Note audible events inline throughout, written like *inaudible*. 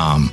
um,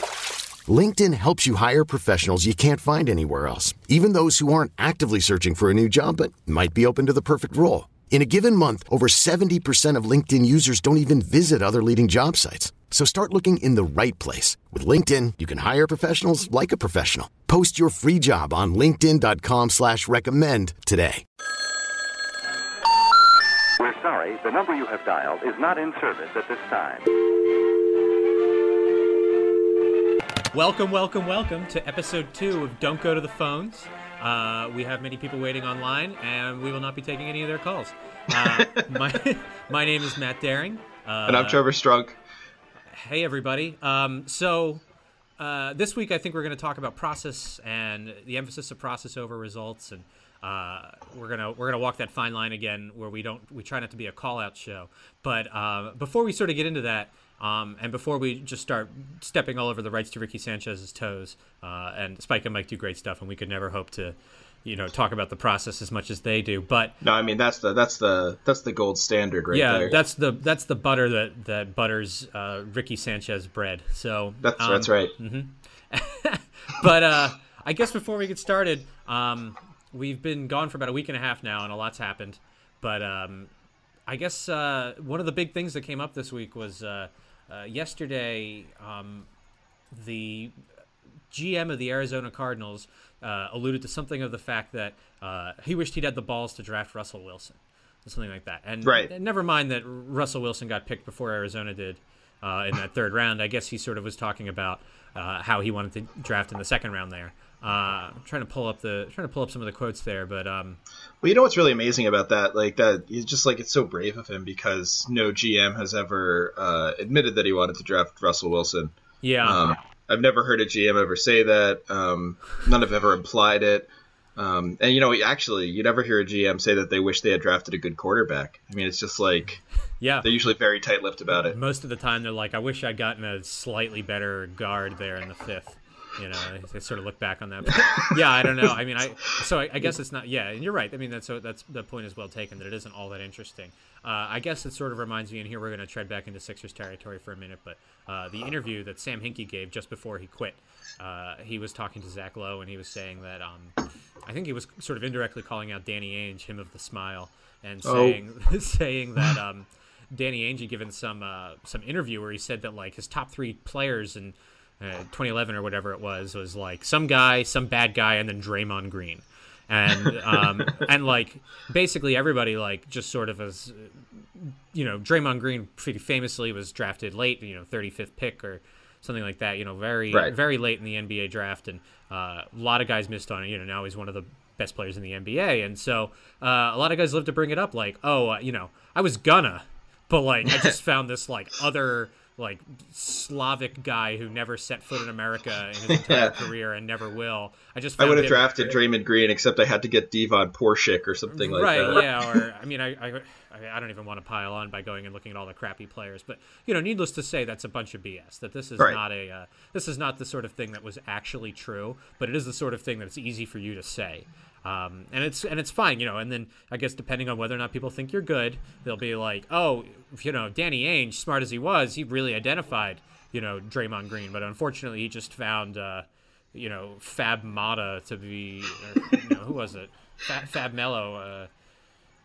LinkedIn helps you hire professionals you can't find anywhere else, even those who aren't actively searching for a new job but might be open to the perfect role. In a given month, over 70% of LinkedIn users don't even visit other leading job sites. So start looking in the right place. With LinkedIn, you can hire professionals like a professional. Post your free job on linkedin.com slash recommend today. We're sorry, the number you have dialed is not in service at this time. Welcome, welcome, welcome to episode two of Don't Go to the Phones. Uh, we have many people waiting online, and we will not be taking any of their calls. Uh, *laughs* my, my name is Matt Daring. Uh, and I'm Trevor Strunk. Hey, everybody. Um, so uh, this week, I think we're going to talk about process and the emphasis of process over results, and uh, we're gonna we're gonna walk that fine line again, where we don't we try not to be a call out show. But uh, before we sort of get into that. Um, and before we just start stepping all over the rights to Ricky Sanchez's toes, uh, and Spike and Mike do great stuff, and we could never hope to, you know, talk about the process as much as they do. But no, I mean that's the that's the that's the gold standard right yeah, there. that's the that's the butter that that butters uh, Ricky Sanchez bread. So that's um, that's right. Mm-hmm. *laughs* but uh, I guess before we get started, um, we've been gone for about a week and a half now, and a lot's happened. But um, I guess uh, one of the big things that came up this week was uh, yesterday, um, the GM of the Arizona Cardinals uh, alluded to something of the fact that uh, he wished he'd had the balls to draft Russell Wilson, something like that. And, right. never mind that Russell Wilson got picked before Arizona did uh, in that third round. I guess he sort of was talking about uh, how he wanted to draft in the second round there. Uh, I'm trying to pull up the trying to pull up some of the quotes there, but um, well, you know what's really amazing about that, like that, it's just like it's so brave of him because no GM has ever uh, admitted that he wanted to draft Russell Wilson. Yeah, um, I've never heard a GM ever say that. Um, none have ever implied it. Um, and you know, actually, you never hear a GM say that they wish they had drafted a good quarterback. I mean, it's just like, *laughs* yeah, they're usually very tight-lipped about it. Most of the time, they're like, "I wish I'd gotten a slightly better guard there in the fifth you know they, they, sort of look back on that but yeah i don't know. I mean i so I, I, guess it's not yeah and you're right. I mean that's so that's the point is well taken that it isn't all that interesting. Uh, i guess it sort of reminds me and here we're going to tread back into sixers territory for a minute but uh, the interview that sam hinkie gave just before he quit uh, he was talking to zach lowe and he was saying that um, i think he was sort of indirectly calling out danny ainge him of the smile and saying oh. *laughs* saying that um, danny ainge had given some uh, some interview where he said that like his top three players and uh, 2011 or whatever it was, was like some guy, some bad guy, and then Draymond Green, and um, *laughs* and like basically everybody like just sort of as you know Draymond Green pretty famously was drafted late, you know 35th pick or something like that, you know very right. very late in the NBA draft, and uh, a lot of guys missed on it. You know now he's one of the best players in the NBA, and so uh, a lot of guys live to bring it up, like oh uh, you know I was gonna, but like I just *laughs* found this like other like Slavic guy who never set foot in America in his *laughs* entire career and never will. I just I would have drafted Draymond Green, except I had to get Devon Porschick or something like right, that. Right? Yeah. Or *laughs* I mean, I, I I don't even want to pile on by going and looking at all the crappy players, but you know, needless to say, that's a bunch of BS. That this is right. not a uh, this is not the sort of thing that was actually true, but it is the sort of thing that it's easy for you to say. Um, and it's and it's fine, you know. And then I guess depending on whether or not people think you're good, they'll be like, oh, you know, Danny Ainge, smart as he was, he really identified, you know, Draymond Green. But unfortunately, he just found, uh, you know, Fab Mata to be, or, you know, who was it? Fab, Fab Melo. Uh,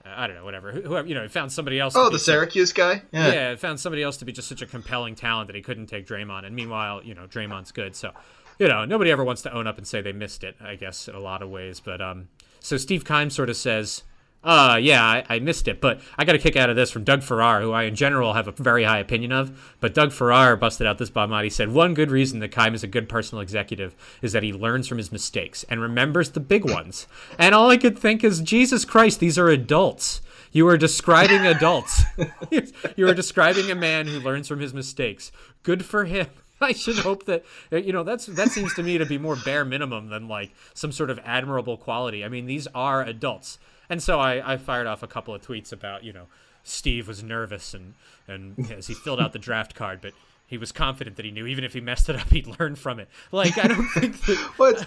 I don't know, whatever. Whoever, you know, he found somebody else. Oh, the Syracuse guy. Yeah. yeah, found somebody else to be just such a compelling talent that he couldn't take Draymond. And meanwhile, you know, Draymond's good, so you know, nobody ever wants to own up and say they missed it. I guess in a lot of ways, but um, so Steve Keim sort of says, uh, yeah, I, I, missed it, but I got a kick out of this from Doug Farrar, who I in general have a very high opinion of. But Doug Farrar busted out this bomb out. He said, One good reason that Keim is a good personal executive is that he learns from his mistakes and remembers the big ones. And all I could think is, Jesus Christ, these are adults. You are describing adults. *laughs* you are describing a man who learns from his mistakes. Good for him. *laughs* I should hope that uh, you know that's that seems to me to be more bare minimum than like some sort of admirable quality. I mean, these are adults, and so I, I fired off a couple of tweets about you know Steve was nervous and and as he filled out the draft card, but he was confident that he knew even if he messed it up, *laughs* he'd learn from it. Like I don't think that. *laughs* well, it's,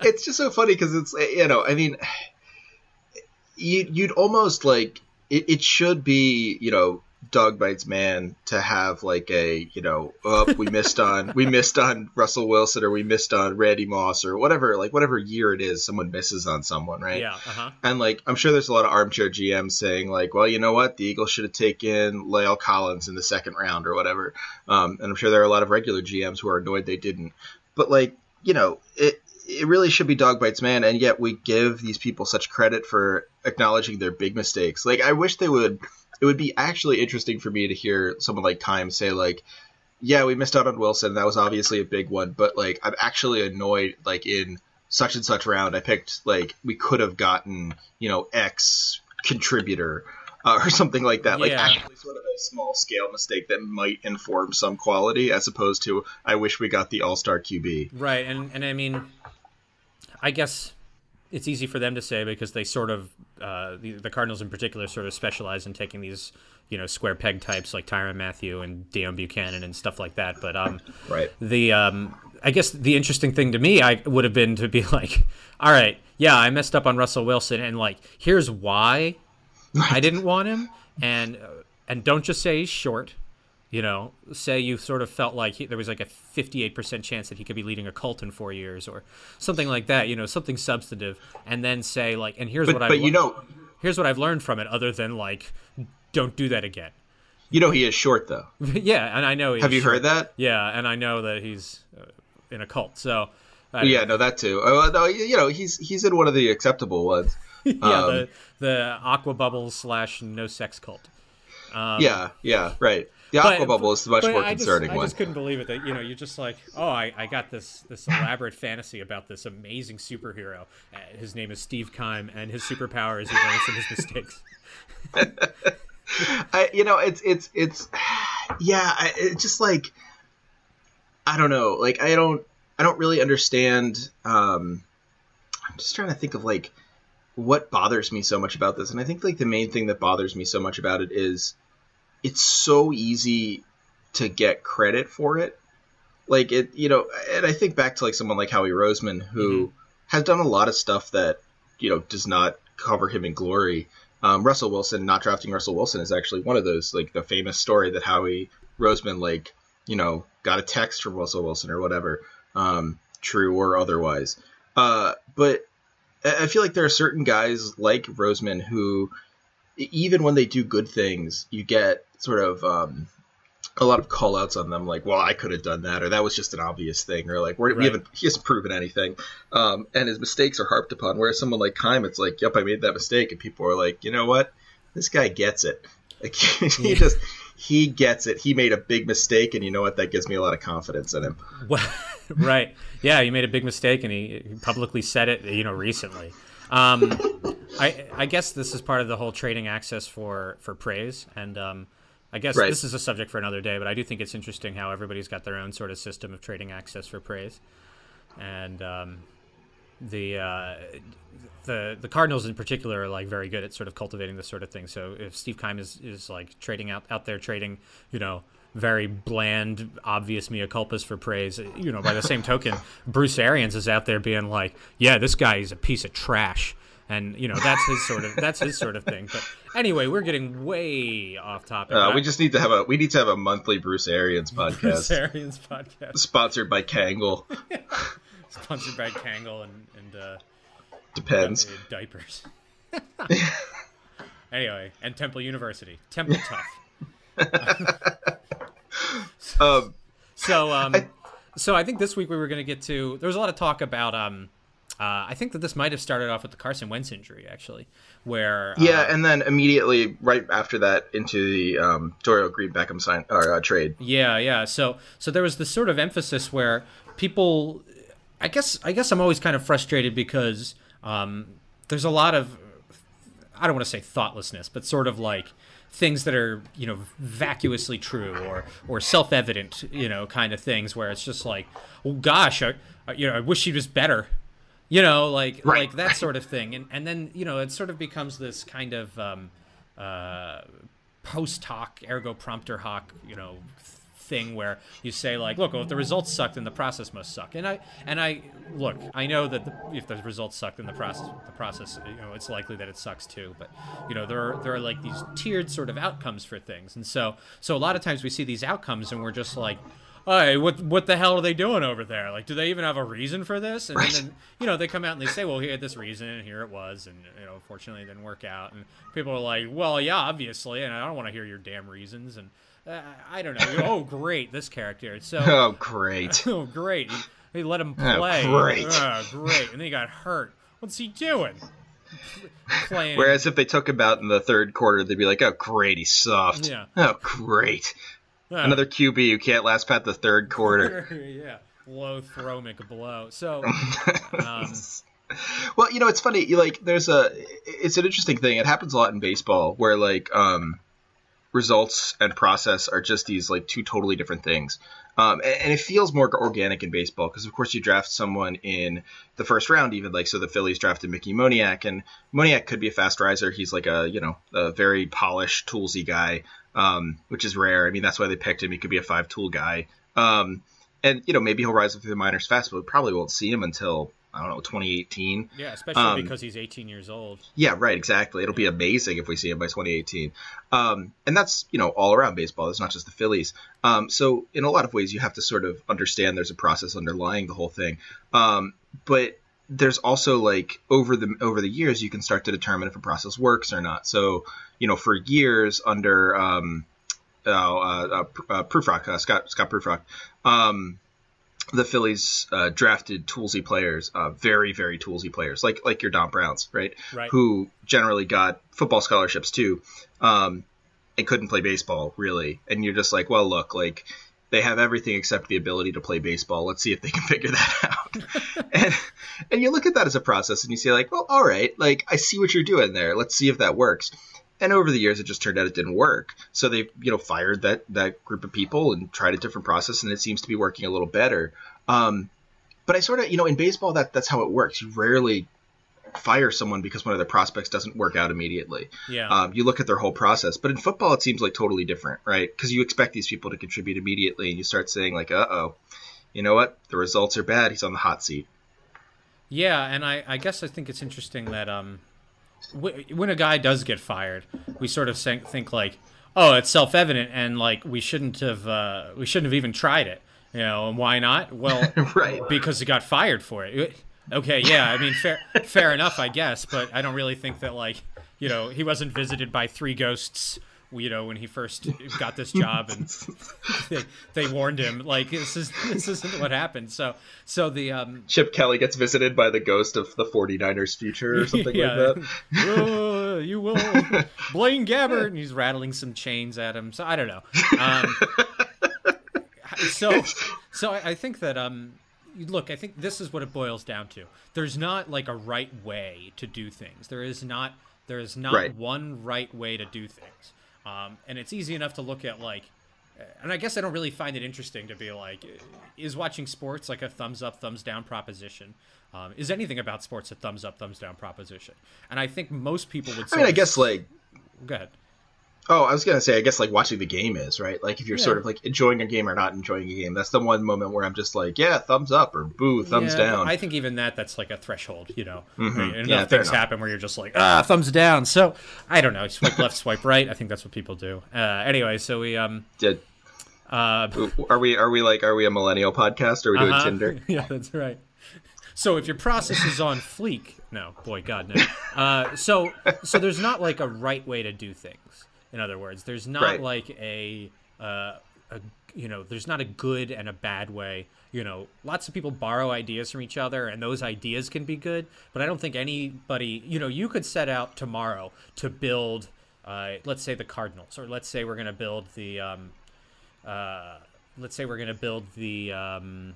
it's just so funny because it's you know I mean, *sighs* you you'd almost like it, it should be you know dog bites man to have like a you know oh, we missed on we missed on Russell Wilson or we missed on Randy Moss or whatever like whatever year it is someone misses on someone right? Yeah uh-huh. and like I'm sure there's a lot of armchair GMs saying like well you know what? The Eagles should have taken La'el Collins in the second round or whatever. Um, and I'm sure there are a lot of regular GMs who are annoyed they didn't. But like you know it it really should be dog bites man and yet we give these people such credit for acknowledging their big mistakes. Like I wish they would it would be actually interesting for me to hear someone like Keim say like, yeah, we missed out on Wilson. That was obviously a big one, but like I'm actually annoyed. Like in such and such round, I picked like we could have gotten you know X contributor uh, *laughs* or something like that. Like actually sort of a small scale mistake that might inform some quality, as opposed to I wish we got the All Star QB. Right, and and I mean, I guess it's easy for them to say because they sort of uh, the, the, Cardinals in particular sort of specialize in taking these you know square peg types like Tyrann Mathieu and Deone Bucannon and stuff like that. But um, *laughs* right. The um, I guess the interesting thing to me I would have been to be *laughs* like, all right, yeah, I messed up on Russell Wilson, and like here's why I didn't want him, and uh, and don't just say he's short you know, say you sort of felt like he, there was like a 58% chance that he could be leading a cult in four years or something like that, you know, something substantive, and then say like, and here's but, what I, but you know, here's what I've learned from it, other than like, don't do that again. You know, he is short though. *laughs* yeah, and I know. Have you short. heard that? Yeah, and I know that he's uh, in a cult. So. Yeah, know. no, that too. Uh, no, you know, he's he's in one of the acceptable ones. *laughs* yeah, um, the the aqua bubbles slash no sex cult. Um, yeah, yeah, right. The aqua bubble is the much more concerning just, one. I just couldn't believe it that you know you're just like, oh, I, I got this this elaborate fantasy about this amazing superhero. Uh, his name is Steve Keim, and his superpower is he learns from his mistakes. *laughs* I, you know, it's it's it's, *sighs* yeah, I, it's just like, I don't know, like I don't I don't really understand. Um, I'm just trying to think of like what bothers me so much about this, and I think like the main thing that bothers me so much about it is it's so easy to get credit for it. Like it, you know, and I think back to like someone like Howie Roseman who mm-hmm. has done a lot of stuff that you know does not cover him in glory. Um, Russell Wilson not drafting Russell Wilson is actually one of those like the famous story that Howie Roseman like you know got a text from Russell Wilson or whatever, um, true or otherwise. Uh, but I feel like there are certain guys like Roseman who even when they do good things, you get sort of um, a lot of call outs on them, like, well, I could have done that, or that was just an obvious thing, or like, right. we haven't, he hasn't proven anything. Um, and his mistakes are harped upon. Whereas someone like Keim, it's like, yep, I made that mistake. And people are like, you know what? This guy gets it. *laughs* Like, he just, he gets it. He made a big mistake, and you know what? That gives me a lot of confidence in him. Well, *laughs* right. Yeah, he made a big mistake, and he publicly said it, you know, recently. Um, I, I guess this is part of the whole trading access for, for praise. And, um, I guess right. this is a subject for another day, but I do think it's interesting how everybody's got their own sort of system of trading access for praise, and um, the uh, the the Cardinals in particular are like very good at sort of cultivating this sort of thing. So if Steve Keim is is like trading out out there trading, you know, very bland, obvious mea culpas for praise. You know, by the same token, *laughs* Bruce Arians is out there being like, "Yeah, this guy is a piece of trash," and you know that's his sort of that's his sort of thing. But anyway, we're getting way off topic. Uh, we just need to have a we need to have a monthly Bruce Arians podcast. Bruce Arians podcast sponsored by Kangol. *laughs* sponsored by Kangol and and uh, depends uh, diapers. *laughs* anyway, and Temple University, Temple Tough. *laughs* um, so um, I, so I think this week we were going to get to. There was a lot of talk about. Um, uh, I think that this might have started off with the Carson Wentz injury, actually, where yeah, uh, and then immediately right after that into the um, Dorial Green Beckham sign or uh, trade. Yeah, yeah. So so there was this sort of emphasis where people, I guess I guess I'm always kind of frustrated because um, there's a lot of I don't want to say thoughtlessness, but sort of like things that are you know vacuously true or or self-evident you know kind of things where it's just like oh gosh I, you know I wish he was better you know like right. like that sort of thing and and then you know it sort of becomes this kind of um, uh, post hoc ergo propter hoc you know thing where you say like, look, well, if the results suck, then the process must suck. And I and I look, I know that the, if the results suck, then the process the process you know it's likely that it sucks too. But you know there are there are like these tiered sort of outcomes for things, and so so a lot of times we see these outcomes and we're just like. Hey, what what the hell are they doing over there? Like, do they even have a reason for this? And, right. then, you know, they come out and they say, well, he had this reason, and here it was, and you know, fortunately, it didn't work out. And people are like, well, yeah, obviously, and I don't want to hear your damn reasons. And uh, I don't know. oh, great, this character. So *laughs* oh, great. *laughs* oh, great. He, he let him oh, play. Oh, great. Oh, great. And then he got hurt. What's he doing? Playing. Whereas if they took him out in the third quarter, they'd be like, "Oh, great, he's soft. Yeah. Oh, great. Another QB who can't last past the third quarter. *laughs* yeah. Low throw, make a blow. So. *laughs* Um, well, you know, it's funny. Like, there's a. It's an interesting thing. It happens a lot in baseball, where like, um, results and process are just these like two totally different things. Um, and, and, it feels more organic in baseball because, of course, you draft someone in the first round, even like so. The Phillies drafted Mickey Moniak, and Moniak could be a fast riser. He's like a you know a very polished, toolsy guy, um, which is rare. I mean, that's why they picked him. He could be a five tool guy, um, and you know maybe he'll rise up through the minors fast, but we probably won't see him until I don't know, 2018. Yeah, especially um, because he's 18 years old. Yeah, right, exactly. It'll be amazing if we see him by 2018. Um, and that's, you know, all around baseball. It's not just the Phillies. Um, so in a lot of ways, you have to sort of understand there's a process underlying the whole thing. Um, but there's also like over the over the years, you can start to determine if a process works or not. So, you know, for years under um, uh, uh, uh, Proefrock, uh, Scott Scott Proefrock, um, the Phillies uh, drafted toolsy players, uh, very very toolsy players, like like your Dom Browns, right? Right. Who generally got football scholarships too, um, and couldn't play baseball really. And you're just like, well, look, like they have everything except the ability to play baseball. Let's see if they can *laughs* figure that out. *laughs* and and you look at that as a process, and you say like, well, all right, like I see what you're doing there. Let's see if that works. And over the years, it just turned out it didn't work. So they, you know, fired that that group of people and tried a different process, and it seems to be working a little better. Um, but I sort of, you know, in baseball, that that's how it works. You rarely fire someone because one of their prospects doesn't work out immediately. Yeah. Um, you look at their whole process, but in football, it seems like totally different, right? Because you expect these people to contribute immediately, and you start saying like, "Uh oh, you know what? The results are bad. He's on the hot seat." Yeah, and I, I guess I think it's interesting that um, when a guy does get fired, we sort of think like, oh, it's self-evident, and like we shouldn't have uh, we shouldn't have even tried it. You know, and why not? Well, *laughs* right, because he got fired for it. Okay, yeah, I mean, fair, fair enough, I guess, but I don't really think that like, you know, he wasn't visited by three ghosts you know when he first got this job and *laughs* they, they warned him like this is this isn't what happened. So so the um chip kelly gets visited by the ghost of the 49ers future or something *laughs* yeah. like that. Uh, you will. *laughs* Blaine gabbert and he's rattling some chains at him so i don't know. Um, so so I, I think that um look, I think this is what it boils down to. There's not like a right way to do things. There is not there is not right. one right way to do things. Um, and it's easy enough to look at like, and I guess I don't really find it interesting to be like, is watching sports like a thumbs up, thumbs down proposition? Um, is anything about sports a thumbs up, thumbs down proposition? And I think most people would. Say. I mean, I guess like. Go ahead. Oh, I was gonna say, I guess like watching the game is right. Like if you're Yeah. sort of like enjoying a game or not enjoying a game, that's the one moment where I'm just like, yeah, thumbs up or boo, thumbs Yeah, down. I think even that that's like a threshold, you know. Mhm. Right? Enough Yeah, things happen where you're just like, ah, thumbs down. So I don't know, swipe left, swipe right. I think that's what people do. Uh, anyway, so we um Did, uh are we are we like are we a millennial podcast? Or are we doing uh-huh. Tinder? *laughs* yeah, that's right. So if your process is on fleek, no, boy, God, no. Uh, so so there's not like a right way to do things. In other words, there's not Right. like a, uh, a you know, there's not a good and a bad way. You know, lots of people borrow ideas from each other, and those ideas can be good. But I don't think anybody, you know, you could set out tomorrow to build, uh, let's say the Cardinals, or let's say we're going to build the, um, uh, let's say we're going to build the. Um,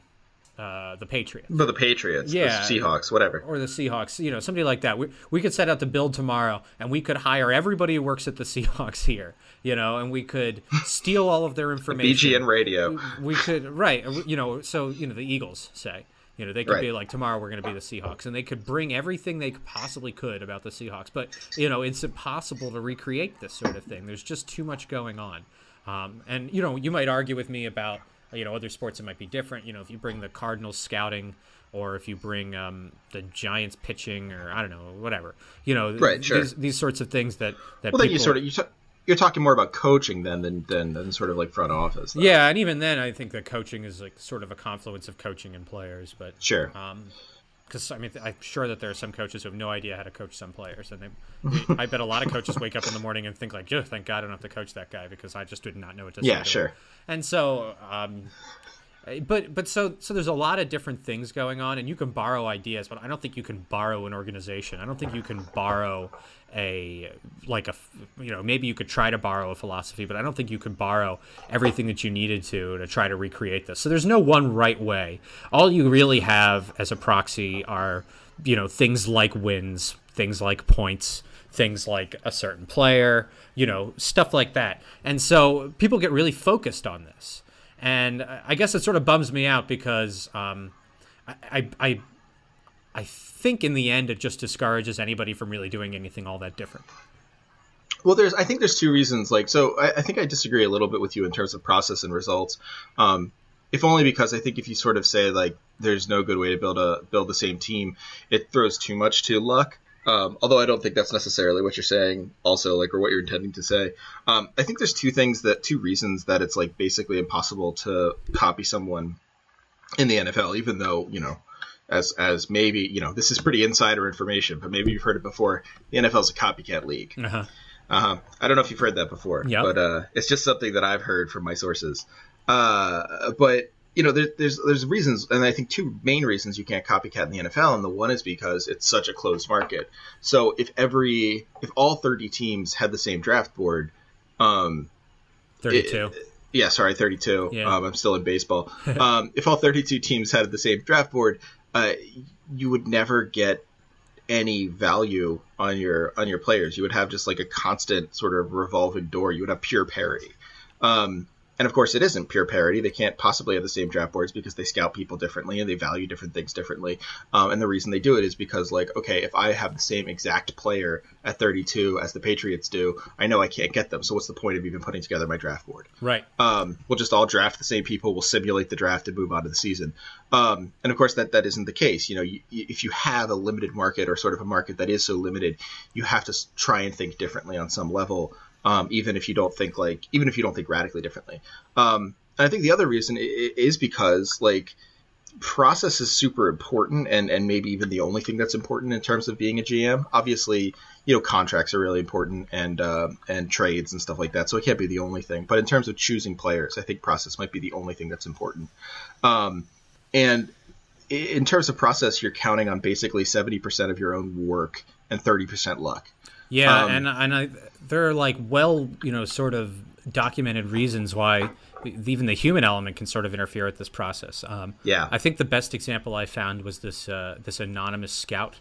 uh, the Patriots But the Patriots, Yeah. the Seahawks, whatever. or the Seahawks, you know, somebody like that. We, we could set out to build tomorrow, and we could hire everybody who works at the *laughs* Seahawks here, you know, and we could steal all of their information. BGN Radio. We could, right, you know, so, you know, the Eagles say, you know, they could be like, tomorrow we're going to be the Seahawks, and they could bring everything they possibly could about the Seahawks. But, you know, it's impossible to recreate this sort of thing. There's just too much going on. Um, and, you know, you might argue with me about, you know, other sports it might be different. You know, if you bring the Cardinals scouting or if you bring um, the Giants pitching or I don't know, whatever. You know, Right, sure. these, these sorts of things that, that Well, then you sort of you t- you're talking more about coaching then than than, than sort of like front office. though. Yeah, and even then, I think the coaching is like sort of a confluence of coaching and players. But Sure. Because I mean, I'm sure that there are some coaches who have no idea how to coach some players, and they, I bet a lot of coaches wake up in the morning and think like, "Yeah, thank God I don't have to coach that guy because I just did not know what to say." Yeah, to him." sure. And so, um, Uh, but but so so there's a lot of different things going on, and you can borrow ideas, but I don't think you can borrow an organization. I don't think you can borrow a like a you know maybe you could try to borrow a philosophy, but I don't think you could borrow everything that you needed to to try to recreate this. So there's no one right way. All you really have as a proxy are you know things like wins, things like points things like a certain player, you know, stuff like that. And so people get really focused on this. And I guess it sort of bums me out because um, I, I, I, I think in the end it just discourages anybody from really doing anything all that different. Well, there's I think there's two reasons. Like, so I, I think I disagree a little bit with you in terms of process and results. Um, if only because I think if you sort of say like there's no good way to build a build the same team, it throws too much to luck. Um, although I don't think that's necessarily what you're saying, also like or what you're intending to say. Um, I think there's two things that two reasons that it's like basically impossible to copy someone in the NFL, even though you know as as maybe you know this is pretty insider information, but maybe you've heard it before. The NFL is a copycat league. Uh-huh. Uh-huh. I don't know if you've heard that before, Yep. but uh, it's just something that I've heard from my sources. Uh, but you know, there, there's there's reasons, and I think two main reasons you can't copycat in the NFL, and the one is because it's such a closed market. So if every if all 30 teams had the same draft board, um, 32. yeah, sorry, 32. Yeah. Um, I'm still in baseball. *laughs* um, if all 32 teams had the same draft board, uh, you would never get any value on your on your players. You would have just like a constant sort of revolving door. You would have pure parity. Um, and of course, it isn't pure parity. They can't possibly have the same draft boards because they scout people differently and they value different things differently. Um, and the reason they do it is because, like, okay, if I have the same exact player at 32 as the Patriots do, I know I can't get them. So what's the point of even putting together my draft board? Right. um, we'll just all draft the same people. We'll simulate the draft and move on to the season. Um, and of course, that that isn't the case. You know, you, if you have a limited market or sort of a market that is so limited, you have to try and think differently on some level, um, even if you don't think like even if you don't think radically differently. Um, and I think the other reason is because like process is super important and, and maybe even the only thing that's important in terms of being a GM. Obviously, you know, contracts are really important and uh, and trades and stuff like that. So it can't be the only thing. But in terms of choosing players, I think process might be the only thing that's important. Um, and in terms of process, you're counting on basically 70% of your own work and 30% luck. Yeah, Um, and and I, there are like well, you know, sort of documented reasons why even the human element can sort of interfere with this process. Um, Yeah. I think the best example I found was this uh, this anonymous scout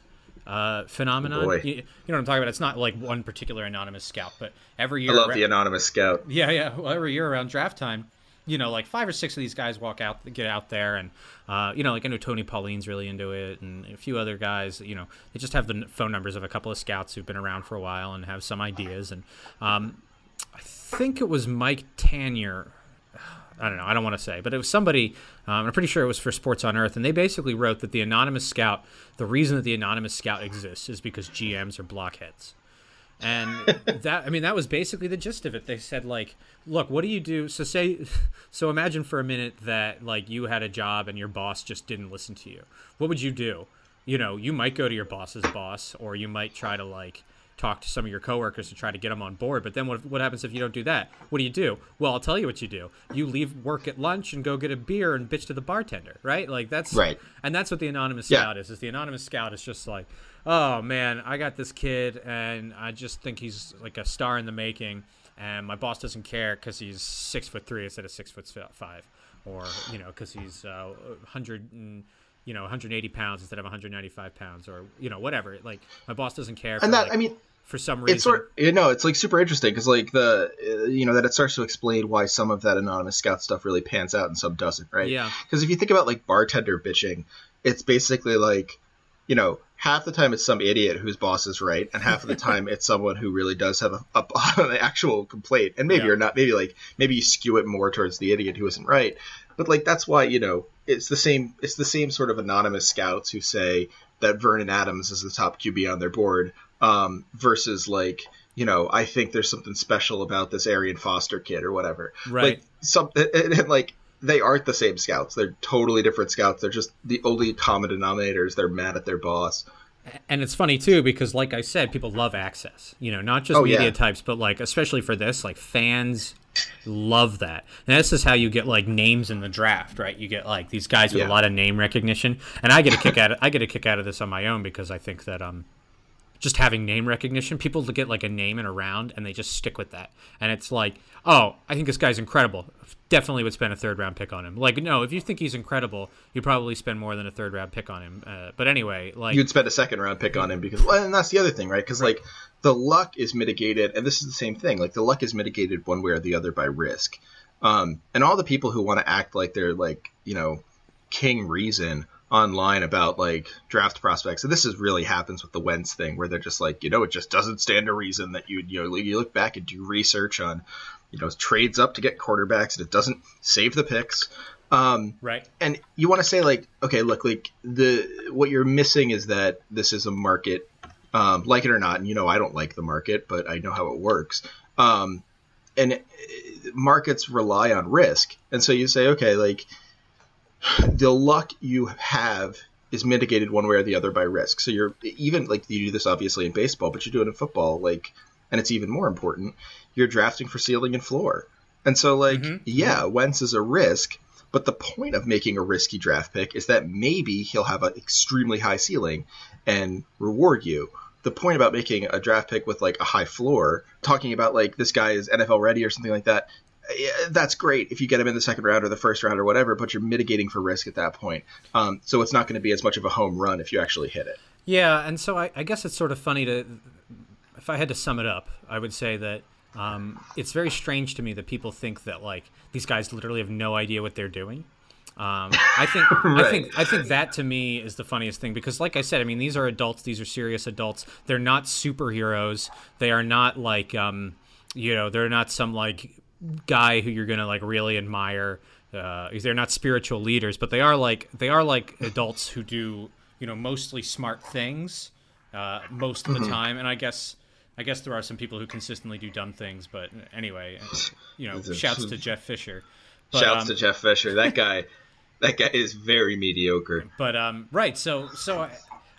uh, phenomenon. You, you know what I'm talking about? It's not like one particular anonymous scout, but every year. I love ra- the anonymous scout. yeah, yeah. Well, every year around draft time, you know, like five or six of these guys walk out, get out there, and uh, you know, like I know Tony Pauline's really into it, and a few other guys. You know, they just have the phone numbers of a couple of scouts who've been around for a while and have some ideas, and um, I think it was Mike Tanier. I don't know. I don't want to say, but it was somebody. Um, I'm pretty sure it was for Sports on Earth, and they basically wrote that the anonymous scout. The reason that the anonymous scout exists is because GMs are blockheads, and *laughs* that I mean that was basically the gist of it. They said like, look, what do you do? So say, *laughs* so imagine for a minute that like you had a job and your boss just didn't listen to you. What would you do? You know, you might go to your boss's boss, or you might try to like talk to some of your coworkers to try to get them on board. But then what, what happens if you don't do that? What do you do? Well, I'll tell you what you do. You leave work at lunch and go get a beer and bitch to the bartender, right? Like that's Right. And that's what the anonymous Yeah. scout is. Is the anonymous scout is just like, oh man, I got this kid and I just think he's like a star in the making, and my boss doesn't care because he's six foot three instead of six foot five, or you know because he's uh, hundred and you know 180 pounds instead of 195 pounds, or you know whatever. Like my boss doesn't care. And for, that like, I mean, for some reason. it's sort you know it's like super interesting because like the uh, you know that it starts to explain why some of that anonymous scout stuff really pans out and some doesn't right Yeah. because if you think about like bartender bitching it's basically like you know half the time it's some idiot whose boss is right and half of the *laughs* time it's someone who really does have a, a, *laughs* an actual complaint and maybe Yeah. you're not maybe like maybe you skew it more towards the idiot who isn't right but like that's why you know it's the same it's the same sort of anonymous scouts who say that Vernon Adams is the top QB on their board um, versus like you know I think there's something special about this Arian Foster kid or whatever Right. like some and, and, like they aren't the same scouts. They're totally different scouts. They're just the only common denominator is they're mad at their boss. And it's funny too because like i said people love access. You know not just Oh, media yeah. types but like especially for this like fans love that. And this is how you get like names in the draft right? You get like these guys with Yeah. a lot of name recognition. And i get a kick out of i get a kick out of this on my own because i think that um just having name recognition people get like a name and a round and they just stick with that. And it's like oh i think this guy's incredible. Definitely would spend a third round pick on him. Like no if you think he's incredible you probably spend more than a third round pick on him. Uh, but anyway like you'd spend a second round pick on him because well, and that's the other thing right? Because like the luck is mitigated and this is the same thing like the luck is mitigated one way or the other by risk. Um, and all the people who want to act like they're like you know king reason online about like draft prospects. And this is really happens with the Wentz thing where they're just like you know it just doesn't stand to reason that you you know you look back and do research on you know trades up to get quarterbacks and it doesn't save the picks. Um, right. and you want to say like okay look like the what you're missing is that this is a market um, like it or not and you know i don't like the market but i know how it works. Um, and uh, markets rely on risk. And so you say okay like the luck you have is mitigated one way or the other by risk. So you're even like you do this obviously in baseball but you do it in football like and it's even more important you're drafting for ceiling and floor. And so like mm-hmm. yeah wentz is a risk but the point of making a risky draft pick is that maybe he'll have an extremely high ceiling and reward you. The point about making a draft pick with like a high floor, talking about like this guy is NFL ready or something like that, that's great if you get him in the second round or the first round or whatever, but you're mitigating for risk at that point. Um, so it's not going to be as much of a home run if you actually hit it. Yeah, and so I, I guess it's sort of funny to, if I had to sum it up, I would say that um, it's very strange to me that people think that like these guys literally have no idea what they're doing. Um, I think *laughs* I think I think that to me is the funniest thing because, like I said, I mean these are adults. These are serious adults. They're not superheroes. They are not like um, you know they're not some like guy who you're gonna like really admire. Uh, they're not spiritual leaders, but they are like they are like adults who do you know mostly smart things uh, most of the Mm-hmm. time. And I guess I guess there are some people who consistently do dumb things. But anyway, you know, shouts to *laughs* Jeff Fisher. But, Shouts um, to Jeff Fisher. That guy, that guy is very mediocre. But um, right. So so I,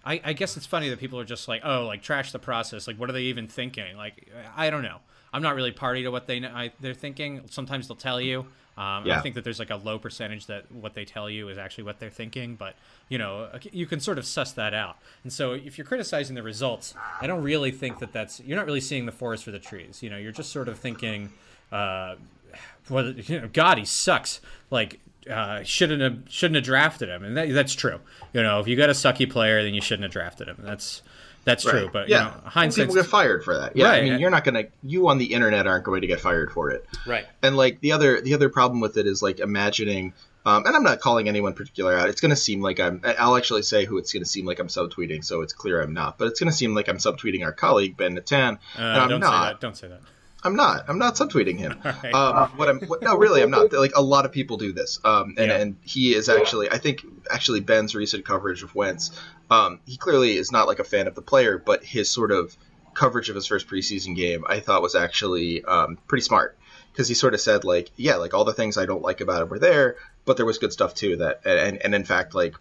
I, I guess it's funny that people are just like, oh, like trash the process. Like, what are they even thinking? Like, I don't know. I'm not really party to what they know, I, they're thinking. Sometimes they'll tell you. Um, I think that there's like a low percentage that what they tell you is actually what they're thinking, but you know you can sort of suss that out. And so if you're criticizing the results, I don't really think that that's you're not really seeing the forest for the trees. You know, you're just sort of thinking, uh, well, you know, God, he sucks. Like uh, shouldn't have shouldn't have drafted him, and that, that's true. You know, if you got a sucky player, then you shouldn't have drafted him. That's that's true. But yeah, you know, And hindsight. people get fired for that. Yeah, I mean, you're not gonna. You on the internet aren't going to get fired for it. Right. And like the other the other problem with it is like imagining. Um, and I'm not calling anyone particular out. It's going to seem like I'm. I'll actually say who it's going to seem like I'm subtweeting, so it's clear I'm not. But it's going to seem like I'm subtweeting our colleague Ben Natan, Uh, and I'm don't not. say that. Don't say that. I'm not. I'm not subtweeting him. *laughs* Alright. Um, what I'm what, no, really, I'm not. *laughs* Like a lot of people do this, um, and Yeah. and he is actually. I think actually Ben's recent coverage of Wentz. Um, he clearly is not like a fan of the player, but his sort of coverage of his first preseason game, I thought was actually um, pretty smart because he sort of said like, yeah, like all the things I don't like about him were there, but there was good stuff too. That and and in fact like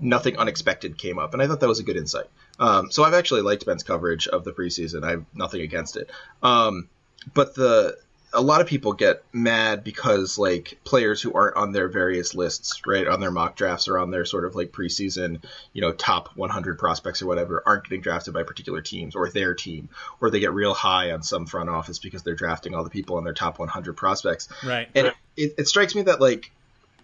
nothing unexpected came up, and I thought that was a good insight. Um, so I've actually liked Ben's coverage of the preseason. I have nothing against it. Um, but the a lot of people get mad because like players who aren't on their various lists, right, on their mock drafts or on their sort of like preseason, you know, top 100 prospects or whatever, aren't getting drafted by particular teams or their team, or they get real high on some front office because they're drafting all the people on their top 100 prospects. Right. And it, it strikes me that like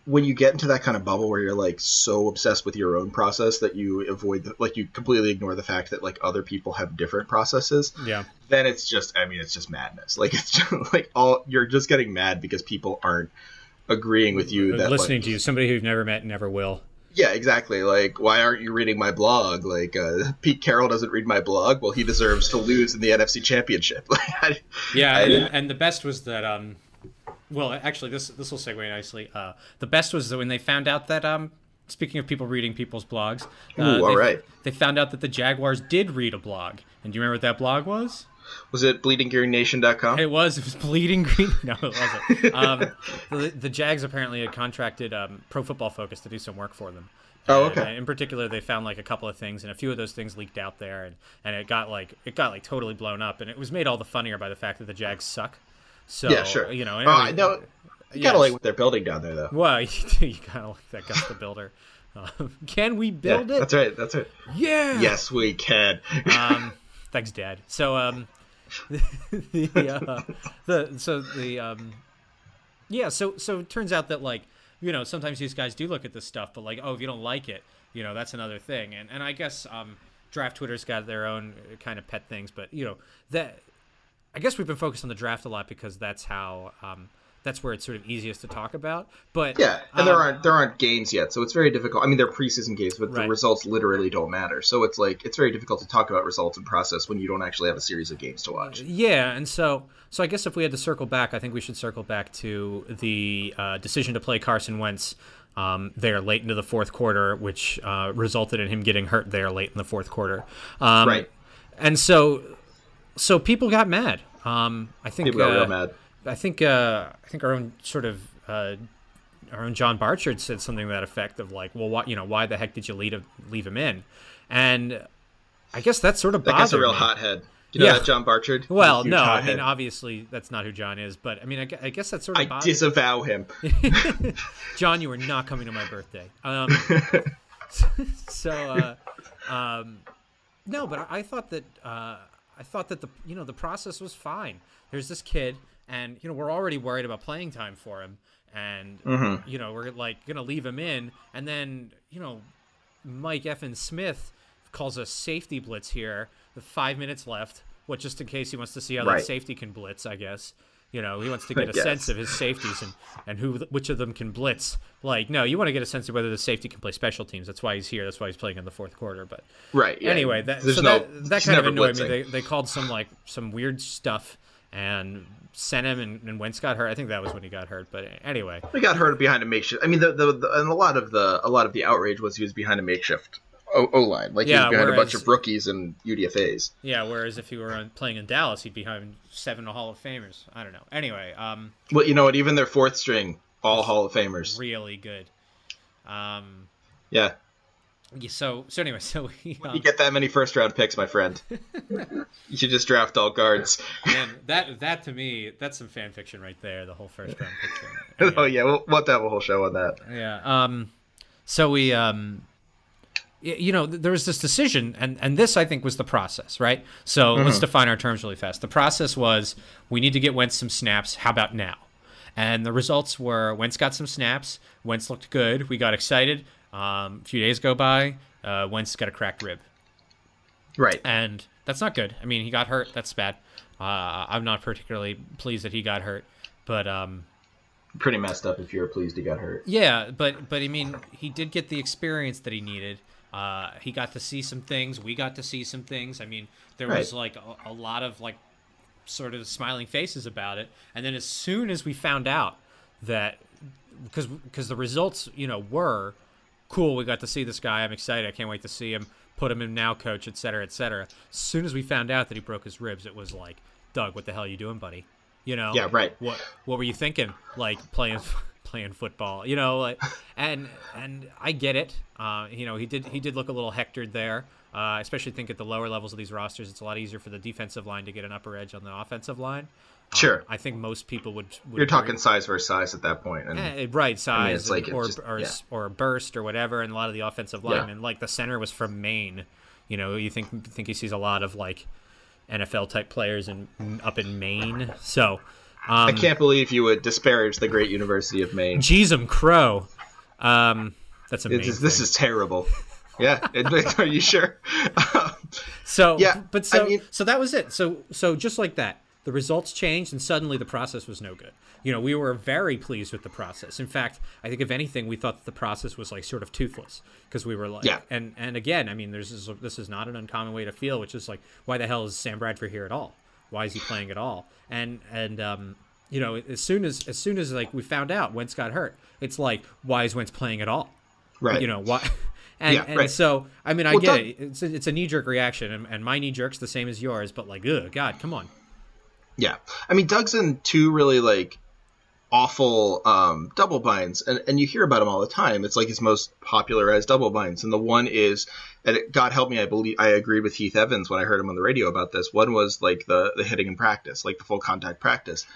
when you get into that kind of bubble where you're like so obsessed with your own process that you avoid the, like you completely ignore the fact that like other people have different processes Yeah. then it's just i mean it's just madness. *laughs* Like it's just like all you're just getting mad because people aren't agreeing with you that Listening like, to you, somebody who you've never met, and never will. yeah exactly. Like why aren't you reading my blog? Like uh, pete carroll doesn't read my blog? Well he deserves to lose in the nfc championship. *laughs* Like I, Yeah, I- and, and the best was that um, well, actually, this this will segue nicely. Uh, the best was when they found out that um, speaking of people reading people's blogs, uh, Ooh, they, all right. they found out that the Jaguars did read a blog. And do you remember what that blog was? was it bleedinggreennation.com It was. It was bleeding green. *laughs* No, it wasn't. Um, the, the Jags apparently had contracted um, Pro Football Focus to do some work for them. Oh, okay. uh, in particular, they found like a couple of things, and a few of those things leaked out there, and, and it got like it got like totally blown up, and it was made all the funnier by the fact that the Jags suck. So yeah sure you know, I every- know you gotta like what they're building down there though Well, *laughs* you, of like that Gus the Builder. Um, *laughs* can we yeah, build it? that's right that's right Yeah. yes we can *laughs* Um, thanks, Dad. So um, the uh, the so the um, yeah. So so it turns out that like you know sometimes these guys do look at this stuff, but like oh if you don't like it, you know that's another thing. And and I guess um, draft Twitter's got their own kind of pet things, but you know that I guess we've been focused on the draft a lot because that's how um, that's where it's sort of easiest to talk about. But Yeah, and there um, aren't there aren't games yet, so it's very difficult. I mean, they're preseason games, but the results literally don't matter. So it's like it's very difficult to talk about results and process when you don't actually have a series of games to watch. Yeah, and so so I guess if we had to circle back, I think we should circle back to the uh, decision to play Carson Wentz um, there late into the fourth quarter, which uh, resulted in him getting hurt there late in the fourth quarter. Um, Right. And so so people got mad. Um, I think People got uh, real mad. I think uh, I think our own sort of uh, our own John Barchard said something to that effect of like, well, why you know why the heck did you leave him, leave him in? And I guess that sort of That guy's a real me. hothead. You know Yeah. that John Barchard? Well, Huge no, I mean obviously that's not who John is, but I mean I, I guess that's sort of I bothered- disavow him. *laughs* John, you are not coming to my birthday. Um, *laughs* *laughs* so, uh, um, no, but I, I thought that uh, I thought that the you know the process was fine. There's this kid, and you know we're already worried about playing time for him, and Mm-hmm. you know we're like gonna leave him in, and then you know Mike Effin Smith calls a safety blitz here with five minutes left. What just in case he wants to see how Right. that safety can blitz, I guess. You know, he wants to *laughs* get a sense of his safeties and, and who which of them can blitz. Like, no, you want to get a sense of whether the safety can play special teams. That's why he's here. That's why he's playing in the fourth quarter. But Right. yeah. anyway, that There's so no, that, that kind of annoyed me. They, they called some like some weird stuff and sent him and, and Wentz got hurt. I think that was when he got hurt. But anyway, He got hurt behind a makeshift. I mean, the, the, the and a lot of the a lot of the outrage was he was behind a makeshift O line, like he Yeah, was behind a bunch of rookies and UDFA's. yeah. Whereas if he were on, playing in Dallas, he'd be behind seven Hall of Famers. I don't know. Anyway, um, Well, you know what? Even their fourth string, all Hall of Famers. really good. Um, Yeah, so so anyway, so we, um, you get that many first round picks, my friend. you should just draft all guards. Man, that that to me, that's some fan fiction right there. The whole first round pick thing. *laughs* oh yeah, we'll, we'll have to have a whole show on that. Yeah. Um. So we um. You know, there was this decision, and and this I think was the process, right? So let's define our terms really fast. The process was we need to get Wentz some snaps. How about now? And the results were Wentz got some snaps. Wentz looked good. We got excited. Um, a few days go by. Uh, Wentz got a cracked rib. Right. and that's not good. I mean, he got hurt. That's bad. Uh, I'm not particularly pleased that he got hurt, but um, Pretty messed up if you're pleased he got hurt. yeah, but but I mean, he did get the experience that he needed. Uh, he got to see some things. We got to see some things. I mean, there was like a, a lot of like sort of smiling faces about it. And then as soon as we found out that because because the results you know were cool, we got to see this guy. I'm excited. I can't wait to see him. Put him in now, coach, et cetera, et cetera. As soon as we found out that he broke his ribs, it was like, Doug, what the hell are you doing, buddy? You know? Yeah, right. What What were you thinking? Like playing *laughs* playing football, you know? Like, and and I get it. Uh, you know, he did he did look a little hectored there. Uh, especially think at the lower levels of these rosters, it's a lot easier for the defensive line to get an upper edge on the offensive line. Um, Sure. I think most people would. would You're talking agree. size versus size at that point, and Eh, right size, it's like or just- or, yeah. or burst or whatever, and a lot of the offensive Yeah. linemen, like the center was from Maine. You know, you think think he sees a lot of like NFL type players in up in Maine. So, um, I can't believe you would disparage the great University of Maine. Jeez, 'em crow. Um, that's amazing. this is terrible. Yeah, are you sure? *laughs* So Yeah, but so I mean- so that was it. So so just like that, the results changed, and suddenly the process was no good. You know, we were very pleased with the process. In fact, I think if anything, we thought that the process was like sort of toothless because we were like, Yeah. and and again, I mean, there's this, this is not an uncommon way to feel, which is like, why the hell is Sam Bradford here at all? Why is he playing at all? And and um, you know, as soon as as soon as like we found out Wentz got hurt, it's like, why is Wentz playing at all? Right. You know why? *laughs* And, Yeah, and right. so I mean I Well, get it. It's a, it's a knee jerk reaction, and, and my knee jerk's the same as yours. But like, ugh, God, come on. Yeah, I mean Doug's in two really like awful um, double binds, and and you hear about them all the time. It's like his most popularized double binds, and the one is, and it, God help me, I believe I agreed with Heath Evans when I heard him on the radio about this. One was like the the hitting in practice, like the full contact practice,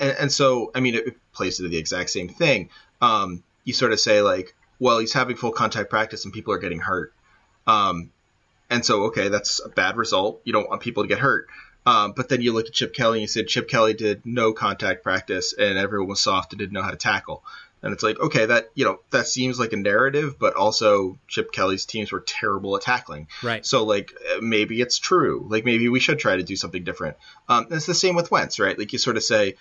and, and so I mean it, plays into the exact same thing. Um, you sort of say like, well, he's having full contact practice, and people are getting hurt. Um, and so, okay, that's a bad result. You don't want people to get hurt. Um, but then you look at Chip Kelly and you said Chip Kelly did no contact practice and everyone was soft and didn't know how to tackle. And it's like, okay, that you know that seems like a narrative, but also Chip Kelly's teams were terrible at tackling. Right. So like uh, maybe it's true. Like maybe we should try to do something different. Um, it's the same with Wentz, right? Like you sort of say,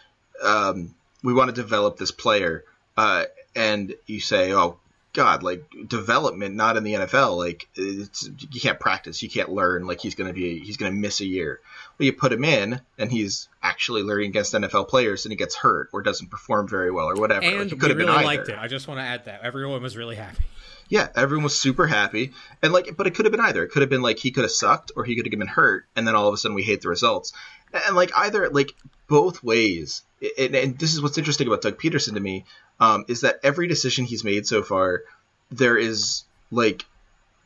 um, we want to develop this player, uh, and you say, oh God, like development, not in the NFL. Like it's, you can't practice, you can't learn. Like he's gonna be, he's gonna miss a year. Well, you put him in, and he's actually learning against NFL players, and he gets hurt or doesn't perform very well or whatever. Like, And it we could have really been liked either. it. I just want to add that everyone was really happy. Yeah, everyone was super happy, and like, but it could have been either. It could have been like he could have sucked, or he could have been hurt, and then all of a sudden we hate the results. And like either like both ways. And, and this is what's interesting about Doug Pederson to me um, is that every decision he's made so far, there is like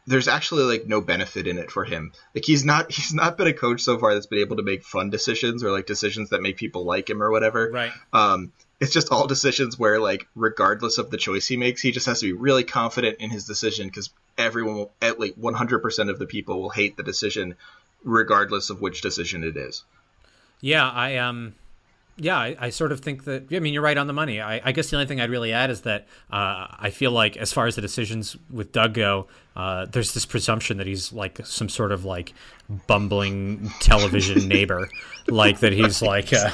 there's actually like no benefit in it for him. Like he's not *laughs* he's not been a coach so far that's been able to make fun decisions or like decisions that make people like him or whatever. Right. Um, it's just all decisions where like regardless of the choice he makes, he just has to be really confident in his decision because everyone will at like 100% of the people will hate the decision regardless of which decision it is. Yeah, I um, yeah, I, I sort of think that. I mean, you're right on the money. I, I guess the only thing I'd really add is that uh, I feel like, as far as the decisions with Doug go, uh, there's this presumption that he's like some sort of like bumbling television *laughs* neighbor, like that he's like, uh,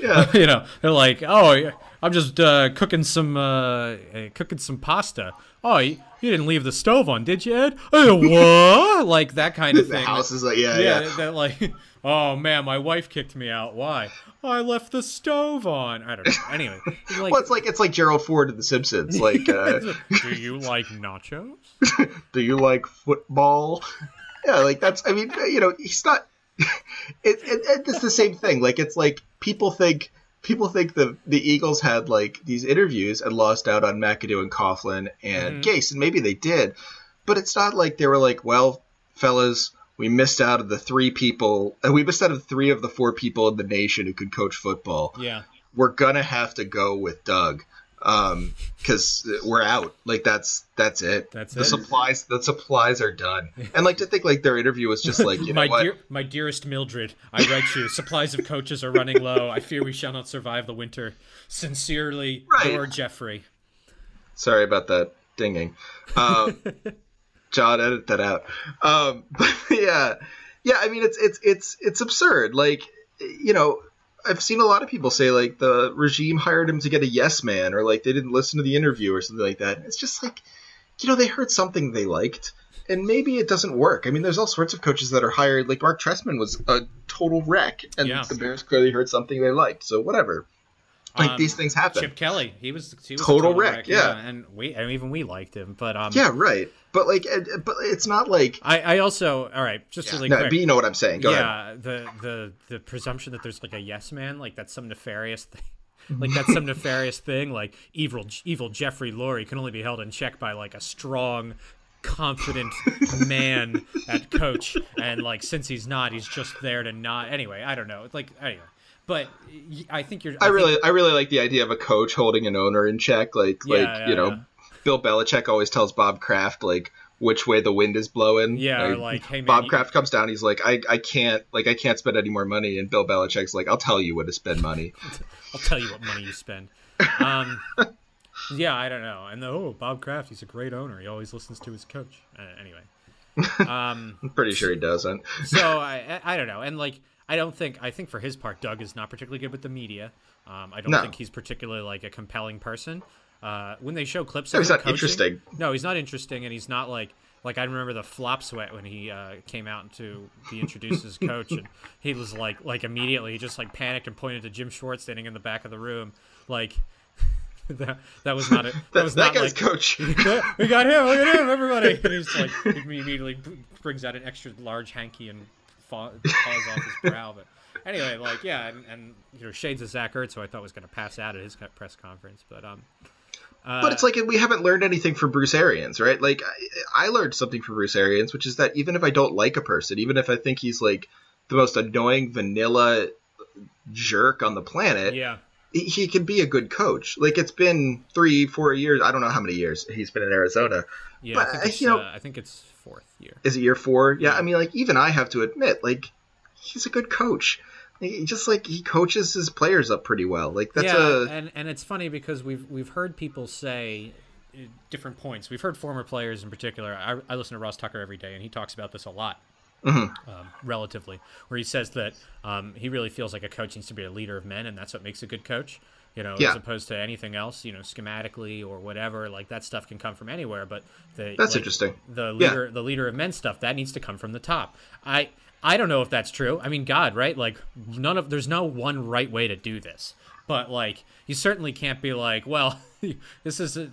Yeah. *laughs* you know, they're like, oh, I'm just uh, cooking some uh, uh, cooking some pasta. Oh, you, you didn't leave the stove on, did you, Ed? Uh, what? *laughs* like that kind of The thing. house is like yeah, yeah, yeah. that like, *laughs* oh man, my wife kicked me out. Why? I left the stove on. I don't know. Anyway, it's *laughs* like, Well, it's like it's like Gerald Ford in The Simpsons. Like, uh, do you like nachos? do you like football? Yeah, like that's. I mean, you know, he's not. It, it, it's the same thing. Like, it's like people think people think the the Eagles had like these interviews and lost out on McAdoo and Coughlin and mm-hmm. Gase, and maybe they did, but it's not like they were like, well, fellas. We missed out of the three people, and we missed out of three of the four people in the nation who could coach football. Yeah. we're gonna have to go with Doug um because we're out like that's that's it That's the it. supplies the supplies are done and like to think like their interview was just like you *laughs* know my what dear, my dearest Mildred, I write you. Supplies of coaches are running low. I fear we shall not survive the winter. Sincerely, Right. your Jeffrey. sorry about that dinging um *laughs* john edit that out um *laughs* but yeah yeah i mean it's it's it's it's absurd like you know i've seen a lot of people say like the regime hired him to get a yes man or like they didn't listen to the interview or something like that it's just like you know they heard something they liked and maybe it doesn't work. I mean, there's all sorts of coaches that are hired. Like Mark Trestman was a total wreck, and Yeah. the Bears clearly heard something they liked. So whatever. Like Um, these things happen. Chip Kelly, he was he was a Total wreck, yeah. and we and even we liked him, but um, Yeah, right. But like, but it's not like. I, I also all right, just really no, quick. but you know what I'm saying. Go ahead. yeah, the the the presumption that there's like a yes man, like that's some nefarious thing. *laughs* Like that's some nefarious thing. Like evil, evil Jeffrey Lurie can only be held in check by like a strong, confident *laughs* man at coach, and like since he's not, he's just there to not. Anyway, I don't know. It's like anyway, but I think you're. I think- really, I really like the idea of a coach holding an owner in check. Like, Yeah, like yeah, you know, yeah. Bill Belichick always tells Bob Kraft like which way the wind is blowing. Yeah, or like, hey, man, Bob you- Kraft comes down. He's like, I, I can't, like, I can't spend any more money. And Bill Belichick's like, I'll tell you what to spend money. *laughs* I'll tell you what money you spend. Um, *laughs* yeah, I don't know. And the, oh, Bob Kraft, he's a great owner. He always listens to his coach. Uh, anyway, *laughs* um, I'm pretty sure he doesn't. so I, I I don't know. And like, I don't think I think for his part, Doug is not particularly good with the media. Um, I don't No. think he's particularly like a compelling person. Uh, when they show clips, No, of he's him not coaching- interesting. No, he's not interesting, and he's not like like I remember the flop sweat when he uh, came out to be introduced as coach, and he was like like immediately he just like panicked and pointed to Jim Schwartz standing in the back of the room, like *laughs* that that was not it. That, *laughs* That, was that not guy's like coach. *laughs* we got him, look at him, everybody, and he's like he immediately brings out an extra large hanky and fa- off his brow, but. Anyway, like yeah, and, and you know shades of Zach Ertz, who I thought was going to pass out at his press conference, but um, but it's like we haven't learned anything from Bruce Arians, right? Like I, I learned something from Bruce Arians, which is that even if I don't like a person, even if I think he's like the most annoying vanilla jerk on the planet, yeah, he, he can be a good coach. Like it's been three, four years. I don't know how many years he's been in Arizona. Yeah, But, I think uh, it's, you know- uh, I think it's fourth year. Is it year four? Yeah, I mean, like even I have to admit, like he's a good coach. He, just like he coaches his players up pretty well. Like that's yeah, a and and it's funny because we've we've heard people say different points. We've heard former players in particular. I, I listen to Ross Tucker every day, and he talks about this a lot. Um, relatively, where he says that um, he really feels like a coach needs to be a leader of men, and that's what makes a good coach. You know, Yeah. as opposed to anything else, you know, schematically or whatever. Like that stuff can come from anywhere, but the That's like, interesting. The Yeah. leader, the leader of men stuff that needs to come from the top. I I don't know if that's true. I mean, God, right? Like none of there's no one right way to do this. But like you certainly can't be like, well, *laughs* this is a,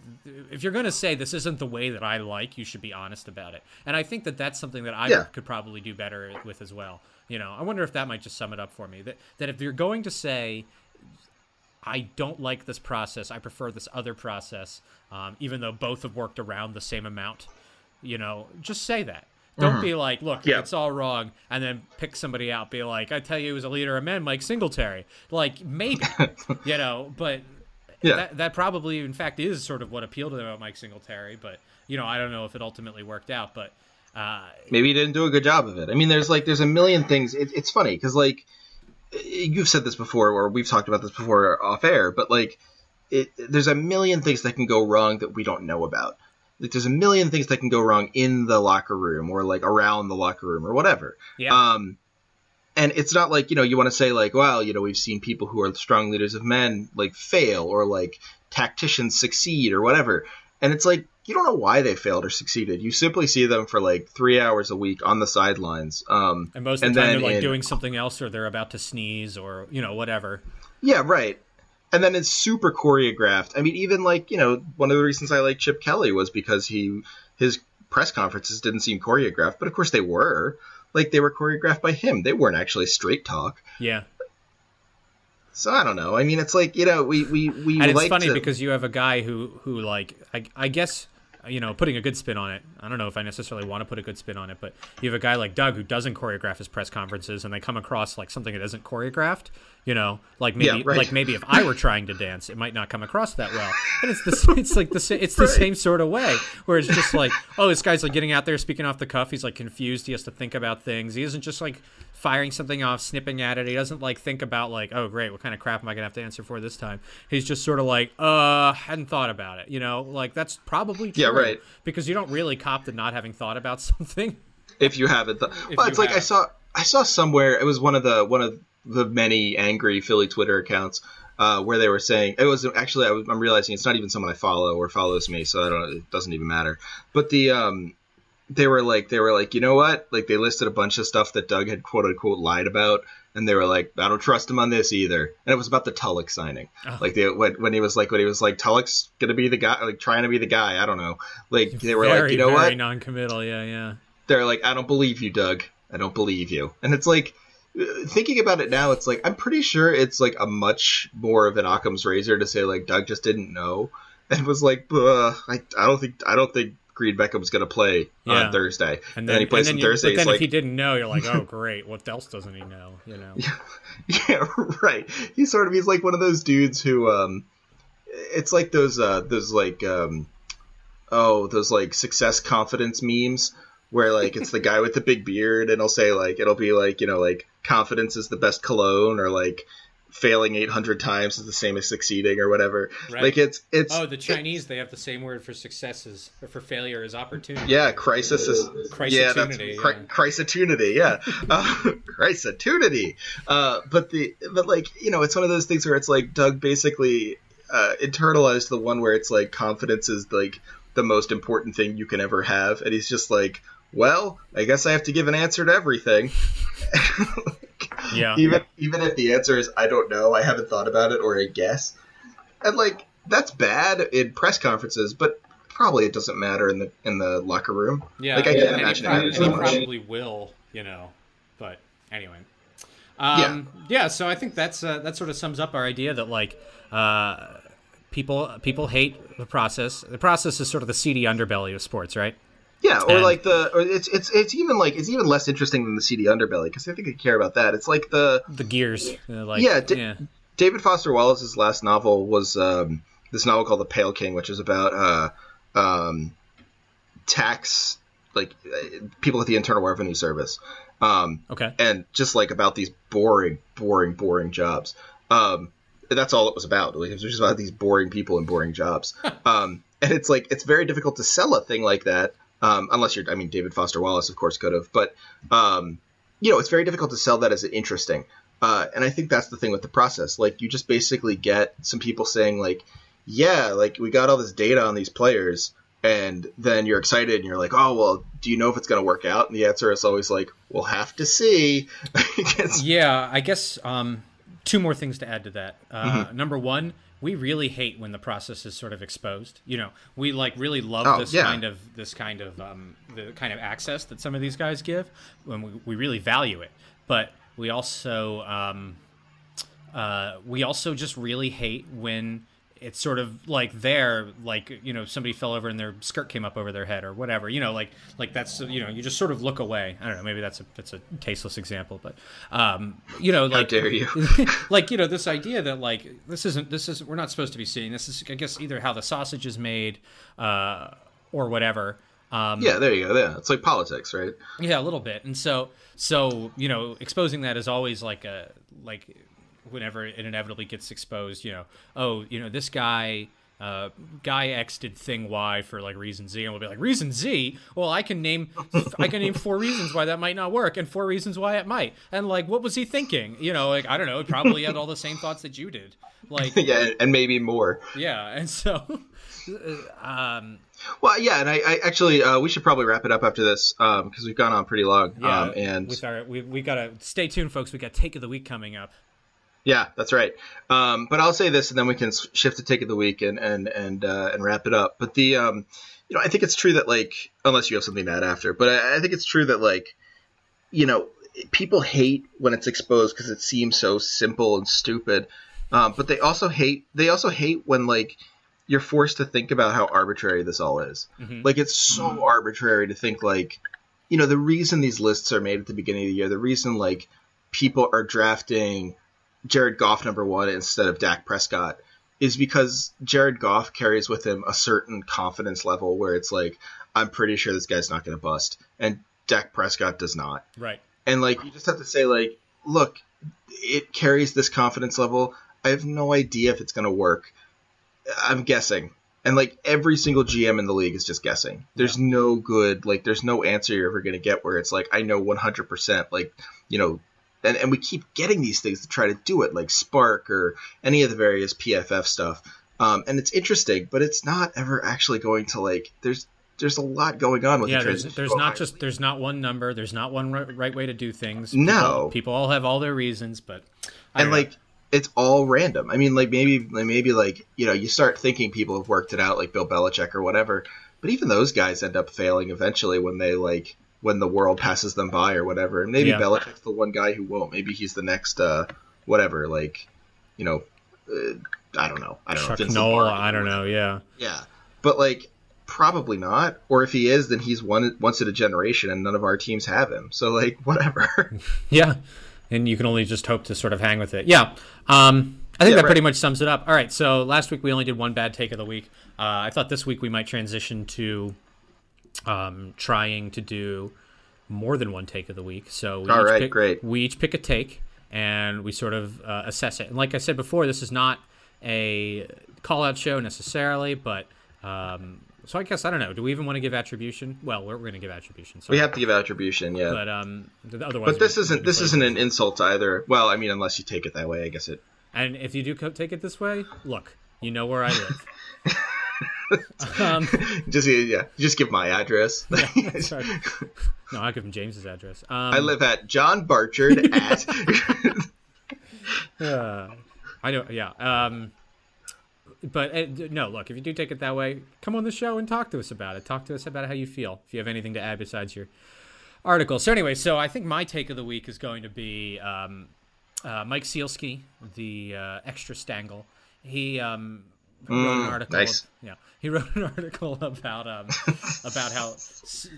if you're going to say this isn't the way that I like, you should be honest about it. And I think that that's something that I Yeah. could probably do better with as well. You know, I wonder if that might just sum it up for me. That that if you're going to say I don't like this process. I prefer this other process, um, even though both have worked around the same amount. You know, just say that. Don't be like, look, Mm-hmm. Yeah. it's all wrong, and then pick somebody out. Be like, I tell you, he was a leader of men, Mike Singletary. Like maybe, *laughs* you know, but Yeah. that, that probably, in fact, is sort of what appealed to them about Mike Singletary. But you know, I don't know if it ultimately worked out. But uh, maybe he didn't do a good job of it. I mean, there's like there's a million things. It, it's funny because like you've said this before, or we've talked about this before off air, but like it, there's a million things that can go wrong that we don't know about. Like there's a million things that can go wrong in the locker room or like around the locker room or whatever. yeah, Um, and it's not like you know you want to say like, well, you know, we've seen people who are strong leaders of men like fail or like tacticians succeed or whatever. And it's like you don't know why they failed or succeeded. You simply see them for like three hours a week on the sidelines. Um, and most of the time they're like in- doing something else, or they're about to sneeze, or you know, whatever. Yeah, right. And then it's super choreographed. I mean, even like you know, one of the reasons I like Chip Kelly was because he his press conferences didn't seem choreographed, but of course they were. Like they were choreographed by him. They weren't actually straight talk. Yeah. So I don't know. I mean, it's like you know, we we we and it's like funny to, because you have a guy who who like I, I guess Uh, you know putting a good spin on it. I don't know if i necessarily want to put a good spin on it but you have a guy like doug who doesn't choreograph his press conferences and they come across like something that isn't choreographed you know? Like maybe Yeah, right. like maybe if i were trying to dance it might not come across that well. *laughs* And it's the it's like the it's the same sort of way where it's just like oh this guy's like getting out there speaking off the cuff. He's like confused. He has to think about things. He isn't just like firing something off, snipping at it. He doesn't like think about like, oh great, what kind of crap am I gonna have to answer for this time? He's just sort of like, uh, hadn't thought about it. You know, like that's probably true. Yeah, right. Because you don't really cop to not having thought about *laughs* something. if you haven't. Th- well, it's like I saw I saw somewhere it was one of the one of the many angry Philly Twitter accounts uh, where they were saying it was actually I was, I'm realizing it's not even someone I follow or follows me, so I don't it doesn't even matter. But the um they were like they were like you know what like they listed a bunch of stuff that Doug had quote unquote lied about and they were like I don't trust him on this either and it was about the Tulloch signing Oh. like they when, when he was like when he was like Tulloch's gonna be the guy like trying to be the guy I don't know like they were very, like you know very what non-committal. Yeah, yeah. they're like I don't believe you Doug I don't believe you and it's like uh, thinking about it now it's like I'm pretty sure it's like a much more of an Occam's razor to say like Doug just didn't know and was like I, I don't think I don't think Green Beckham's gonna play Yeah. on Thursday And then, he plays and on you- Thursday But then like if he didn't know, you're like, *laughs* oh great, what else doesn't he know? You know. *laughs* yeah right he's sort of he's like one of those dudes who um it's like those uh those like um oh those like success confidence memes where like it's the guy with the big beard and he'll say like it'll be like you know like confidence is the best cologne or like failing 800 times is the same as succeeding or whatever Right. like it's it's Oh, the Chinese they have the same word for successes or for failure as opportunity. Yeah, crisis is yeah, that's Crisatunity, cri- yeah. crisatunity, yeah, *laughs* uh, crisatunity. Uh, but the but like you know, it's one of those things where it's like Doug basically uh, internalized the one where it's like confidence is like the most important thing you can ever have, and he's just like, well, I guess I have to give an answer to everything. *laughs* Yeah. *laughs* even even if the answer is I don't know, I haven't thought about it, or I guess, and like that's bad in press conferences, but probably it doesn't matter in the in the locker room. Yeah, like I and can't he imagine it prob- matters and that much. probably will, you know. But anyway, um, yeah. So I think that's uh, that sort of sums up our idea that like uh, people people hate the process. The process is sort of the seedy underbelly of sports, right? Yeah, or And- like the or it's it's it's even like it's even less interesting than the seedy underbelly because I think I care about that. It's like the The gears, uh, like Yeah, yeah, David Foster Wallace's last novel was um, this novel called The Pale King, which is about uh, um, tax like uh, people at the Internal Revenue Service, um, okay, and just like about these boring, boring, boring jobs. Um, that's all it was about. Like, it was just about these boring people and boring jobs. *laughs* um, and it's like it's very difficult to sell a thing like that, um, unless you're. I mean, David Foster Wallace, of course, could have, but um, you know, it's very difficult to sell that as interesting. Uh, and I think that's the thing with the process. Like, you just basically get some people saying like, "Yeah, like we got all this data on these players." And then you're excited and you're like, oh, well, do you know if it's going to work out? And the answer is always like, we'll have to see. *laughs* It's- yeah. I guess um, two more things to add to that. Uh, Mm-hmm. Number one. We really hate when the process is sort of exposed. You know, we like really love Oh, this yeah. kind of this kind of um, the kind of access that some of these guys give. When we, we really value it, but we also um, uh, we also just really hate when it's sort of like there, like you know, somebody fell over and their skirt came up over their head or whatever. You know, like like that's you know, you just sort of look away. I don't know, maybe that's a that's a tasteless example, but um, you know, How like dare you? *laughs* like you know, this idea that like this isn't this is we're not supposed to be seeing this is I guess either how the sausage is made uh, or whatever. Um, yeah, there you go. Yeah, it's like politics, right? yeah, a little bit. And so, so you know, exposing that is always like a like whenever it inevitably gets exposed. You know, oh, you know, this guy. Uh, guy X did thing Y for like reason Z, and we'll be like reason Z. Well, I can name, I can name four reasons why that might not work, and four reasons why it might. And like, what was he thinking? You know, like I don't know. He probably had all the same thoughts that you did. Like, *laughs* yeah, and maybe more. yeah. And so, *laughs* um, Well, yeah, and I, I actually uh, we should probably wrap it up after this because we've gone on pretty long. yeah. um, and with our, we we gotta stay tuned, folks. We got take of the week coming up. Yeah, that's right. Um, but I'll say this, and then we can shift to take of the week and and and uh, and wrap it up. But the um, you know, I think it's true that like unless you have something to add after, but I, I think it's true that like you know people hate when it's exposed because it seems so simple and stupid. Um, but they also hate they also hate when like you're forced to think about how arbitrary this all is. Like it's so arbitrary to think like, you know, the reason these lists are made at the beginning of the year, the reason like people are drafting Jared Goff number one instead of Dak Prescott is because Jared Goff carries with him a certain confidence level where it's like, I'm pretty sure this guy's not going to bust, and Dak Prescott does not. Right. and like you just have to say like look it carries this confidence level. I have no idea if it's going to work. I'm guessing. And like every single gm in the league is just guessing. There's no good like there's no answer you're ever going to get where it's like i know 100% like you know and, and we keep getting these things to try to do it like SPARQ or any of the various pff stuff um, and it's interesting but it's not ever actually going to like there's there's a lot going on with yeah, the there's, there's not just there's not one number. There's not one right, right way to do things. No. people, all have all their reasons, but I and know. like it's all random. I mean, like maybe like, maybe like you know you start thinking people have worked it out, like Bill Belichick or whatever. But even those guys end up failing eventually when they like when the world passes them by or whatever. And maybe Yeah. Belichick's the one guy who won't. Maybe he's the next uh whatever. Like you know, uh, I don't know. I don't know. Chuck Vince Noll, Lombardi I don't know. Yeah, Yeah, but like probably not. Or if he is, then he's one once in a generation, and none of our teams have him. So like *laughs* whatever. *laughs* yeah, and you can only just hope to sort of hang with it. Yeah, um, I think Yeah, that right. pretty much sums it up. All right, so last week we only did one bad take of the week. Uh, I thought this week we might transition to um, trying to do more than one take of the week. So we All each pick, great. We each pick a take and we sort of uh, assess it. And like I said before, this is not a call out show necessarily, but um, so I guess I don't know. Do we even want to give attribution? Well, we're, we're going to give attribution. So we have to give attribution. Yeah. but um, otherwise. But this isn't this isn't an insult either. Well, I mean, unless you take it that way, I guess it. And if you do co- take it this way, look, you know where I live. *laughs* um, *laughs* Just yeah, just give my address. *laughs* right. *laughs* No, I'll give him James's address. Um, I live at John Barchard at. Uh, I know, yeah. Um, but uh, no, look, if you do take it that way, come on the show and talk to us about it. Talk to us about how you feel. If you have anything to add besides your article. So anyway, so I think my take of the week is going to be um, uh, Mike Sielski, the uh, extra Stangle. He um, wrote an article. Mm, nice. Yeah, he wrote an *laughs* article about um, about how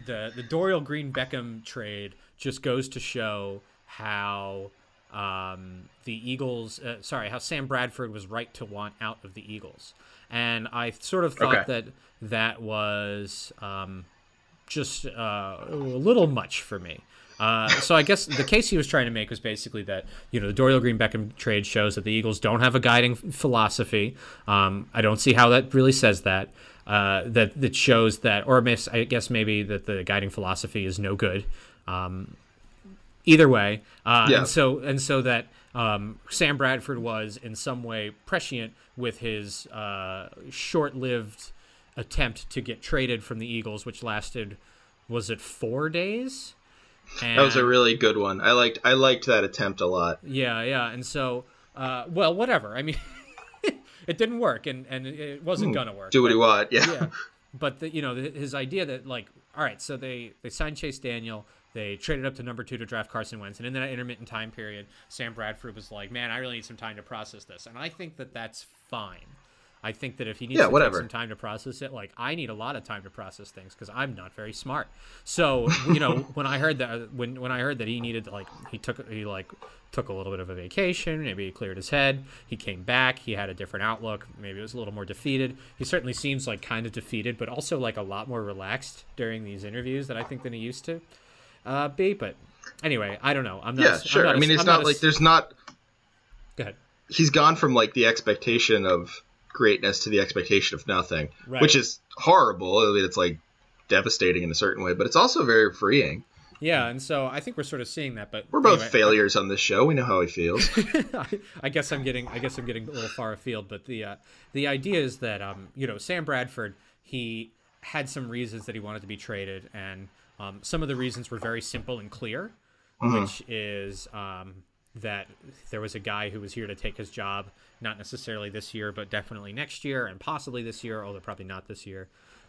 the the Dorial Green Beckham trade just goes to show how um, the Eagles, uh, sorry, how Sam Bradford was right to want out of the Eagles, and I sort of thought Okay. that that was um, just uh, a little much for me. Uh, so I guess the case he was trying to make was basically that you know the Dorial Green Beckham trade shows that the Eagles don't have a guiding philosophy. Um, I don't see how that really says that. Uh, that that shows that, or miss, I guess maybe that the guiding philosophy is no good. Um, either way, uh, Yeah. and so and so that um, Sam Bradford was in some way prescient with his uh, short-lived attempt to get traded from the Eagles, which lasted was it four days? And, that was a really good one. I liked I liked that attempt a lot. yeah, yeah, and so uh, well, whatever. I mean, *laughs* it didn't work, and and it wasn't gonna work. Do what but- you want. Yeah. yeah, *laughs* but the, you know the, his idea that like, all right, so they they signed Chase Daniel, they traded up to number two to draft Carson Wentz, and in that intermittent time period, Sam Bradford was like, man, I really need some time to process this, and I think that that's fine. I think that if he needs Yeah, to whatever. take some time to process it, like I need a lot of time to process things because I'm not very smart. So you know, *laughs* when I heard that when when I heard that he needed to, like he took he like took a little bit of a vacation, maybe he cleared his head, he came back, he had a different outlook, maybe it was a little more defeated. He certainly seems like kind of defeated, but also like a lot more relaxed during these interviews that I think than he used to uh, be. But anyway, I don't know. I'm not. Yeah, sure. not I mean, it's I'm not a like there's not. Go ahead. He's gone from like the expectation of greatness to the expectation of nothing, Right. which is horrible. I mean, it's like devastating in a certain way, but it's also very freeing. Yeah, and so I think we're sort of seeing that. But We're both anyway, failures on this show. We know how he feels. I, *laughs* I guess I'm getting I guess I'm getting a little far afield, but the uh, the idea is that um, you know Sam Bradford he had some reasons that he wanted to be traded, and um, some of the reasons were very simple and clear, which is um, that there was a guy who was here to take his job, not necessarily this year, but definitely next year and possibly this year, although probably not this year.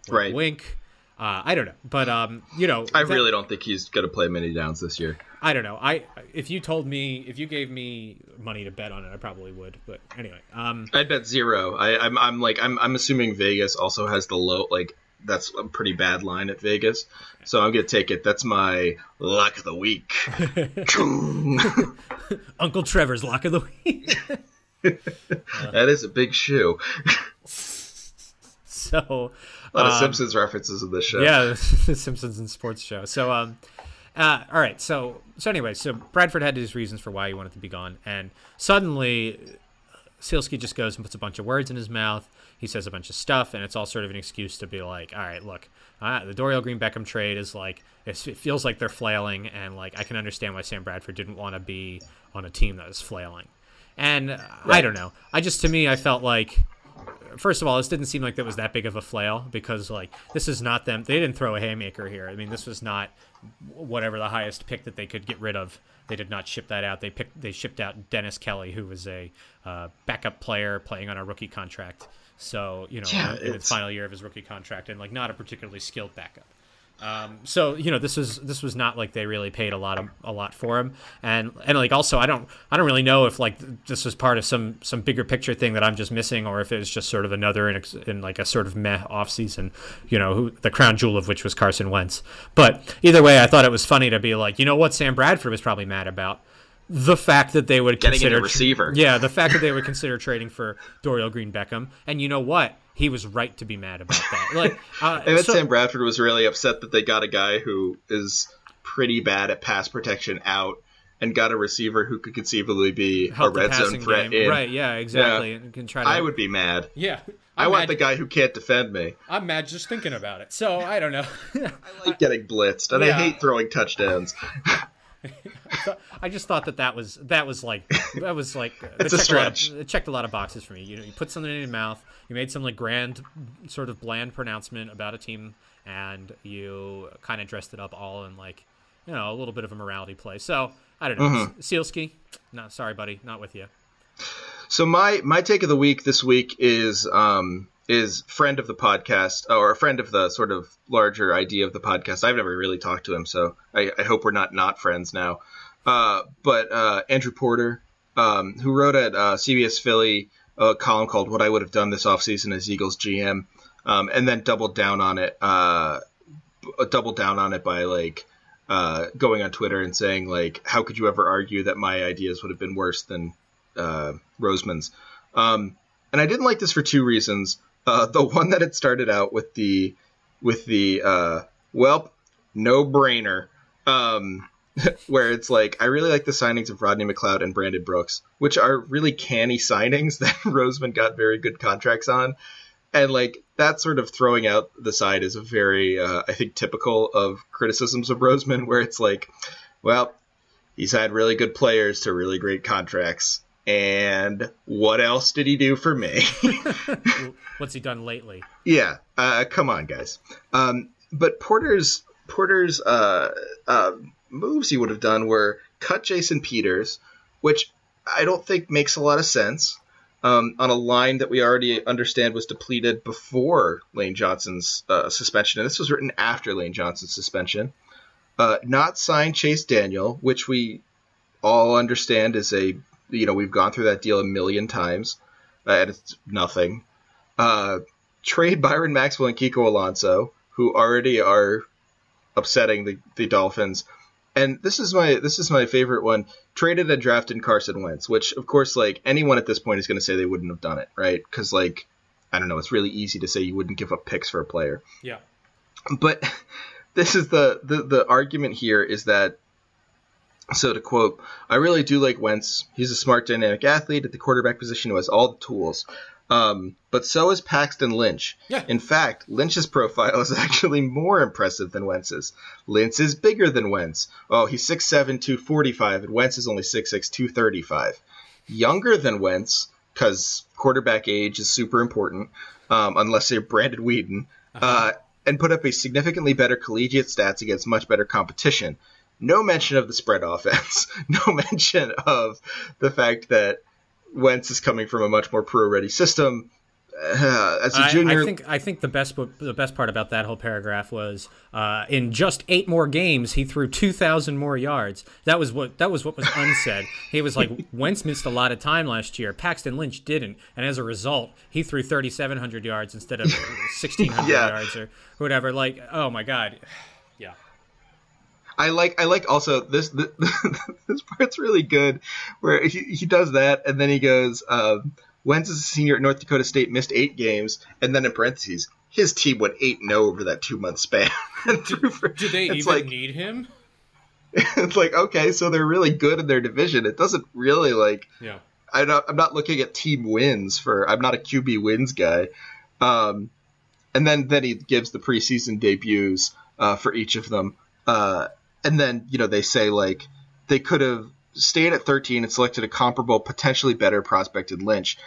Wink, Right. Wink. Uh, I don't know, but um, you know, I that- really don't think he's going to play many downs this year. I don't know. I if you told me if you gave me money to bet on it, I probably would. But anyway, um, I'd bet zero. I, I'm, I'm like, I'm, I'm assuming Vegas also has the low, like, that's a pretty bad line at Vegas. So I'm gonna take it. That's my luck of the week. *laughs* *laughs* Uncle Trevor's lock of the week. *laughs* that is a big shoe. so A lot of um, Simpsons references in this show. yeah, the Simpsons and sports show. So um, uh, all right. So so anyway, so Bradford had his reasons for why he wanted to be gone, and suddenly Sielski just goes and puts a bunch of words in his mouth. He says a bunch of stuff, and it's all sort of an excuse to be like, all right, look, uh, the Dorial Green Beckham trade is like, it feels like they're flailing, and like I can understand why Sam Bradford didn't want to be on a team that is flailing. And uh, I don't know. I just, to me, I felt like first of all, this didn't seem like that was that big of a flail because like this is not them. They didn't throw a haymaker here. I mean, this was not whatever the highest pick that they could get rid of. They did not ship that out. They picked they shipped out Dennis Kelly, who was a uh, backup player playing on a rookie contract. So you know, Yeah, in, in his final year of his rookie contract, and like not a particularly skilled backup. Um, so you know this was this was not like they really paid a lot of a lot for him, and and like also I don't I don't really know if like this was part of some some bigger picture thing that I'm just missing, or if it was just sort of another in, in like a sort of meh off season, you know, who, the crown jewel of which was Carson Wentz. But either way, I thought it was funny to be like, you know what, Sam Bradford was probably mad about the fact that they would Getting consider a receiver. yeah, the fact that they would consider trading for Dorial Green Beckham, and you know what, he was right to be mad about that. *laughs* Like, uh, I bet so- Sam Bradford was really upset that they got a guy who is pretty bad at pass protection out and got a receiver who could conceivably be help a red zone passing threat in. Right? Yeah, exactly. Yeah. And can try to. I would be mad. Yeah, i I'm want mad- the guy who can't defend me. I'm mad just thinking about it. So I don't know. *laughs* I like getting blitzed, and Yeah. I hate throwing touchdowns. *laughs* I just thought that that was that was like that was like *laughs* It's it a checked lot of- stretch. it checked a lot of boxes for me. You know, you put something in your mouth, you made some like grand, sort of bland pronouncement about a team, and you kind of dressed it up all in like, you know, a little bit of a morality play. So I don't know, Mm-hmm. Sielski, not sorry, buddy, not with you. So my my take of the week this week is um is friend of the podcast or a friend of the sort of larger idea of the podcast. I've never really talked to him, so I, I hope we're not not friends now. Uh, but uh, Andrew Porter, um, who wrote at uh, CBS Philly a column called "What I Would Have Done This Offseason as Eagles GM," um, and then doubled down on it. Uh, doubled down on it by like uh, going on Twitter and saying like, "How could you ever argue that my ideas would have been worse than uh, Roseman's?" Um, and I didn't like this for two reasons. Uh, the one that it started out with the with the uh, well, no brainer, um, *laughs* where it's like I really like the signings of Rodney McLeod and Brandon Brooks, which are really canny signings *laughs* that Roseman got very good contracts on, and like that sort of throwing out the side is a very uh, I think typical of criticisms of Roseman, where it's like, well, he's had really good players to really great contracts. And what else did he do for me? *laughs* What's he done lately? Yeah, uh, come on, guys. Um, but Porter's Porter's uh, uh, moves he would have done were cut Jason Peters, which I don't think makes a lot of sense um, on a line that we already understand was depleted before Lane Johnson's uh, suspension, and this was written after Lane Johnson's suspension. Uh, not sign Chase Daniel, which we all understand is a you know we've gone through that deal a million times, uh, and it's nothing uh, trade Byron Maxwell and Kiko Alonso, who already are upsetting the, the Dolphins. And this is my this is my favorite one. Traded and drafted Carson Wentz, which of course like anyone at this point is going to say they wouldn't have done it, right? Because like I don't know, it's really easy to say you wouldn't give up picks for a player. Yeah. But *laughs* this is the, the the argument here is that so to quote, I really do like Wentz. He's a smart, dynamic athlete at the quarterback position who has all the tools. Um, but so is Paxton Lynch. Yeah. In fact, Lynch's profile is *laughs* actually more impressive than Wentz's. Lynch is bigger than Wentz. Oh, he's 6'7", 245, and Wentz is only 6'6", 235. Younger than Wentz, because quarterback age is super important, um, unless they're Brandon Weeden, uh, and put up a significantly better collegiate stats against much better competition. No mention of the spread *laughs* offense. No mention of the fact that Wentz is coming from a much more pro-ready system. Uh, as a I, junior, I think I think the best the best part about that whole paragraph was uh, in just eight more games he threw two thousand more yards. That was what that was what was unsaid. he was like *laughs* Wentz missed a lot of time last year. Paxton Lynch didn't, and as a result, he threw thirty seven hundred yards instead of *laughs* sixteen hundred Yeah. yards or whatever. Like, oh my god, *sighs* yeah. I like I like also this this, *laughs* this part's really good where he, he does that and then he goes um, Wentz is a senior at North Dakota State missed eight games and then in parentheses his team went eight and zero over that two month span. *laughs* And threw for- Do they even like, need him? *laughs* It's like okay, so they're really good in their division. It doesn't really like Yeah. I don't, I'm not looking at team wins for. I'm not a QB wins guy. Um, and then then he gives the preseason debuts uh, for each of them. Uh, and then you know they say like they could have stayed at 13 and selected a comparable, potentially better prospect in Lynch.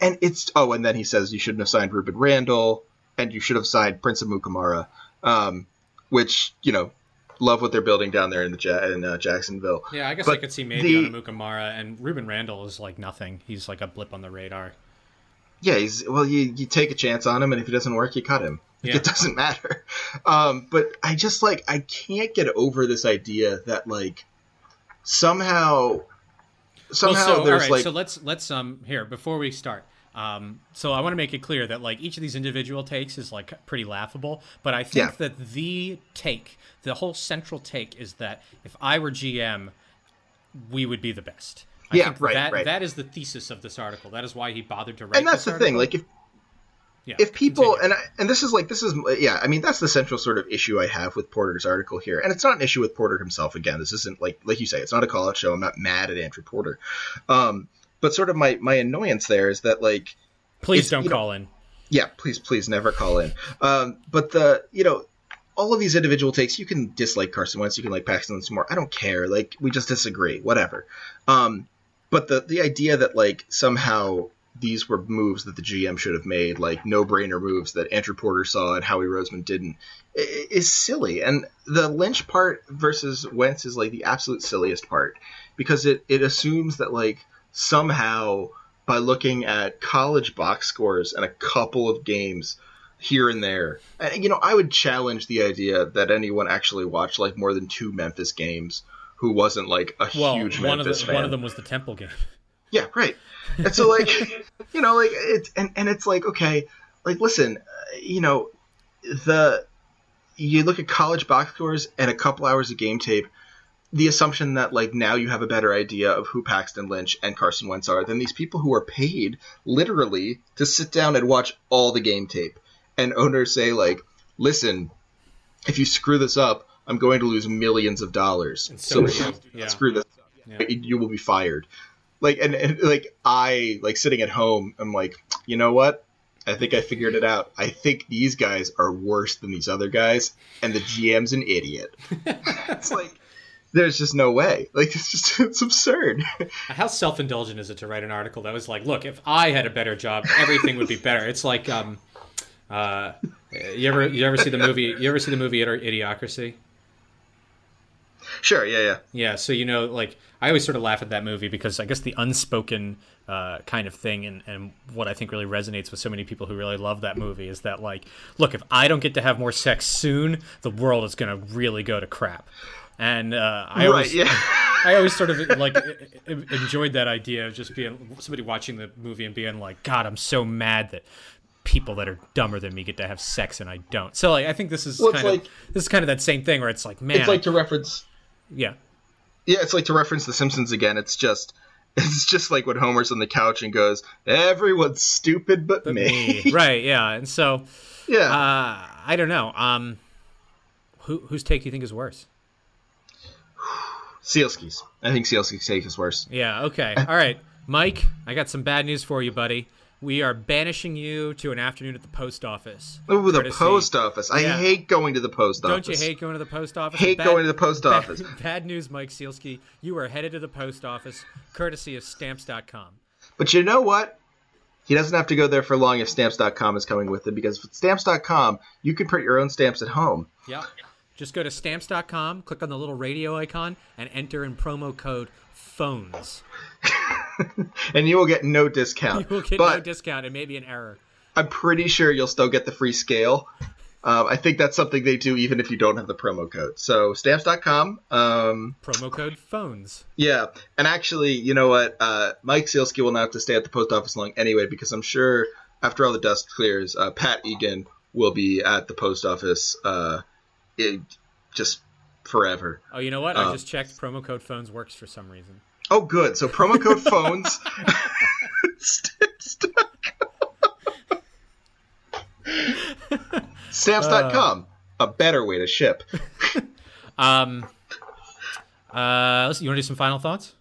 and it's oh, and then he says you shouldn't have signed Rueben Randle and you should have signed Prince Amukamara, um, which you know, love what they're building down there in the ja- in uh, Jacksonville. Yeah, I guess But I could see maybe the- on Amukamara and Rueben Randle is like nothing. He's like a blip on the radar. Yeah, he's well. You you take a chance on him, and if he doesn't work, you cut him. Like, Yeah. It doesn't matter. Um, but I just like I can't get over this idea that like somehow somehow well, so, there's all right, like so let's let's um here before we start. Um, so I want to make it clear that like each of these individual takes is like pretty laughable, but I think Yeah. that the take, the whole central take, is that if I were GM, we would be the best. I Yeah, think right, that, right. That is the thesis of this article. That is why he bothered to write. and that's the thing. Like if Yeah, if people continue. and I, and this is like this is yeah i mean that's the central sort of issue i have with porter's article here. And it's not an issue with porter himself again. This isn't like like you say it's not a call out show. I'm not mad at andrew porter. Um but sort of my my annoyance there is that like please don't you know- call in. yeah please please never call in. Um but the you know all of these individual takes you can dislike carson wentz you can like paxton Lynch more. I don't care. Like we just disagree. Whatever. Um but the the idea that like somehow these were moves that the GM should have made, like no brainer moves that Andrew Porter saw and Howie Roseman didn't, is silly. And the Lynch part versus Wentz is like the absolute silliest part because it, it assumes that like somehow by looking at college box scores and a couple of games here and there, and, you know, I would challenge the idea that anyone actually watched like more than two Memphis games who wasn't like a Well, huge one of Memphis the, fan. one of them was the Temple game. Yeah, right. And so like, *laughs* you know, like it's and and it's like okay, like listen, uh, you know, the you look at college box scores and a couple hours of game tape. The assumption that like now you have a better idea of who Paxton Lynch and Carson Wentz are than these people who are paid literally to sit down and watch all the game tape. And owners say like, listen, if you screw this up, I'm going to lose millions of dollars. And So, so. Yeah. screw this up. You will be fired like and, and like i like sitting at home i'm like you know what i think i figured it out i think these guys are worse than these other guys and the gm's an idiot *laughs* it's like there's just no way like it's just *laughs* it's absurd How self-indulgent is it to write an article that was like, "Look, if I had a better job, everything would be better." It's like, um, uh, you ever you ever see the movie? You ever see the movie Idi- Idiocracy? Sure yeah yeah Yeah, so you know, like I always sort of laugh at that movie because I guess the unspoken uh, kind of thing, and, and what I think really resonates with so many people who really love that movie is that like, look, if I don't get to have more sex soon, the world is gonna really go to crap. And uh, I right always, yeah *laughs* I always sort of like enjoyed that idea of just being somebody watching the movie and being like, God, I'm so mad that people that are dumber than me get to have sex and I don't. So like, I think this is Well, kind of like- this is kind of that same thing where it's like, man, it's like to reference yeah. yeah it's like to reference the simpsons again it's just *laughs* it's just like when homer's on the couch and goes everyone's stupid but, me, me. *laughs* right yeah and so yeah uh i don't know um who whose take do you think is worse *sighs* Sielski's. I think Sielski's take is worse. yeah okay all right mike i got some bad news for you buddy we are banishing you to an afternoon at the post office Ooh, the post office. I Yeah. hate going to the post office. don't you hate going to the post office Hate Bad- going to the post office. *laughs* bad news mike sielski you are headed to the post office courtesy of stamps.com But you know what? He doesn't have to go there for long if stamps.com is coming with him because with stamps.com, you can print your own stamps at home. Yeah. Just go to stamps.com, click on the little radio icon, and enter in promo code PHONES. *laughs* *laughs* And you will get no discount. *laughs* You will get no discount. It may be an error. I'm pretty sure you'll still get the free scale. Um, I think that's something they do even if you don't have the promo code. So stamps.com. Um, Promo code PHONES. yeah, and actually, you know what? Uh, Mike Sielski will not have to stay at the post office long anyway because I'm sure after all the dust clears, uh, Pat Egan will be at the post office uh, it, just forever. Oh, you know what? Uh, I just checked. Promo code PHONES works for some reason. Oh, good. So promo code *laughs* phones. Stamps.com. a better way to ship. *laughs* Um, uh, listen, you want to do some final thoughts?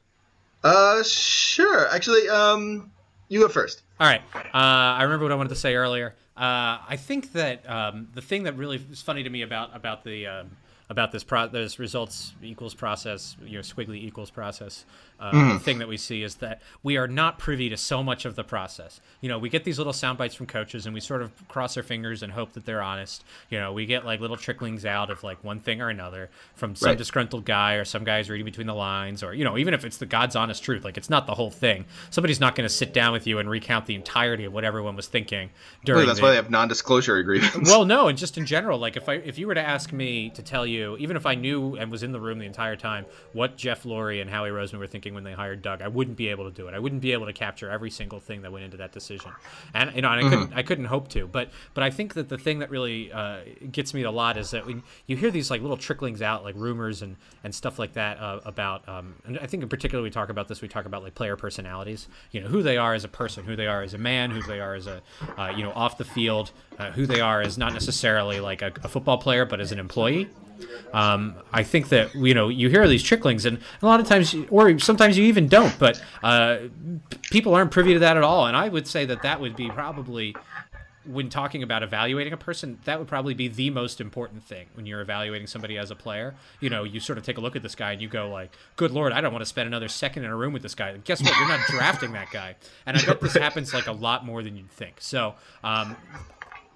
Uh, sure. Actually, um, you go first. All right. Uh, I remember what I wanted to say earlier. Uh, I think that um, the thing that really is funny to me about about the um, about this pro- this results equals process, you know, squiggly equals process uh, mm. thing that we see is that we are not privy to so much of the process. You know, we get these little sound bites from coaches, and we sort of cross our fingers and hope that they're honest. You know, we get like little tricklings out of like one thing or another from some right. disgruntled guy or some guys reading between the lines, or you know, even if it's the God's honest truth, like it's not the whole thing. Somebody's not going to sit down with you and recount the entirety of what everyone was thinking during. Well, that's the... why they have non-disclosure agreements. Well, no, and just in general, like if I if you were to ask me to tell you, even if I knew and was in the room the entire time, what Jeff Lurie and Howie Roseman were thinking when they hired Doug, I wouldn't be able to do it. I wouldn't be able to capture every single thing that went into that decision, and you know, and I couldn't mm-hmm. I couldn't hope to. But but I think that the thing that really uh, gets me a lot is that when you hear these like little tricklings out, like rumors and and stuff like that uh, about, um, and I think in particular we talk about this. We talk about like player personalities. You know, who they are as a person, who they are as a man, who they are as a uh, you know off the field, uh, who they are as not necessarily like a, a football player, but as an employee. Um, I think that you know you hear these tricklings, and a lot of times, or sometimes you even don't. But uh, people aren't privy to that at all. And I would say that that would be probably when talking about evaluating a person, that would probably be the most important thing when you're evaluating somebody as a player. You know, you sort of take a look at this guy and you go like, "Good lord, I don't want to spend another second in a room with this guy." guess what? You're not drafting that guy, and I bet this happens like a lot more than you'd think. So, um,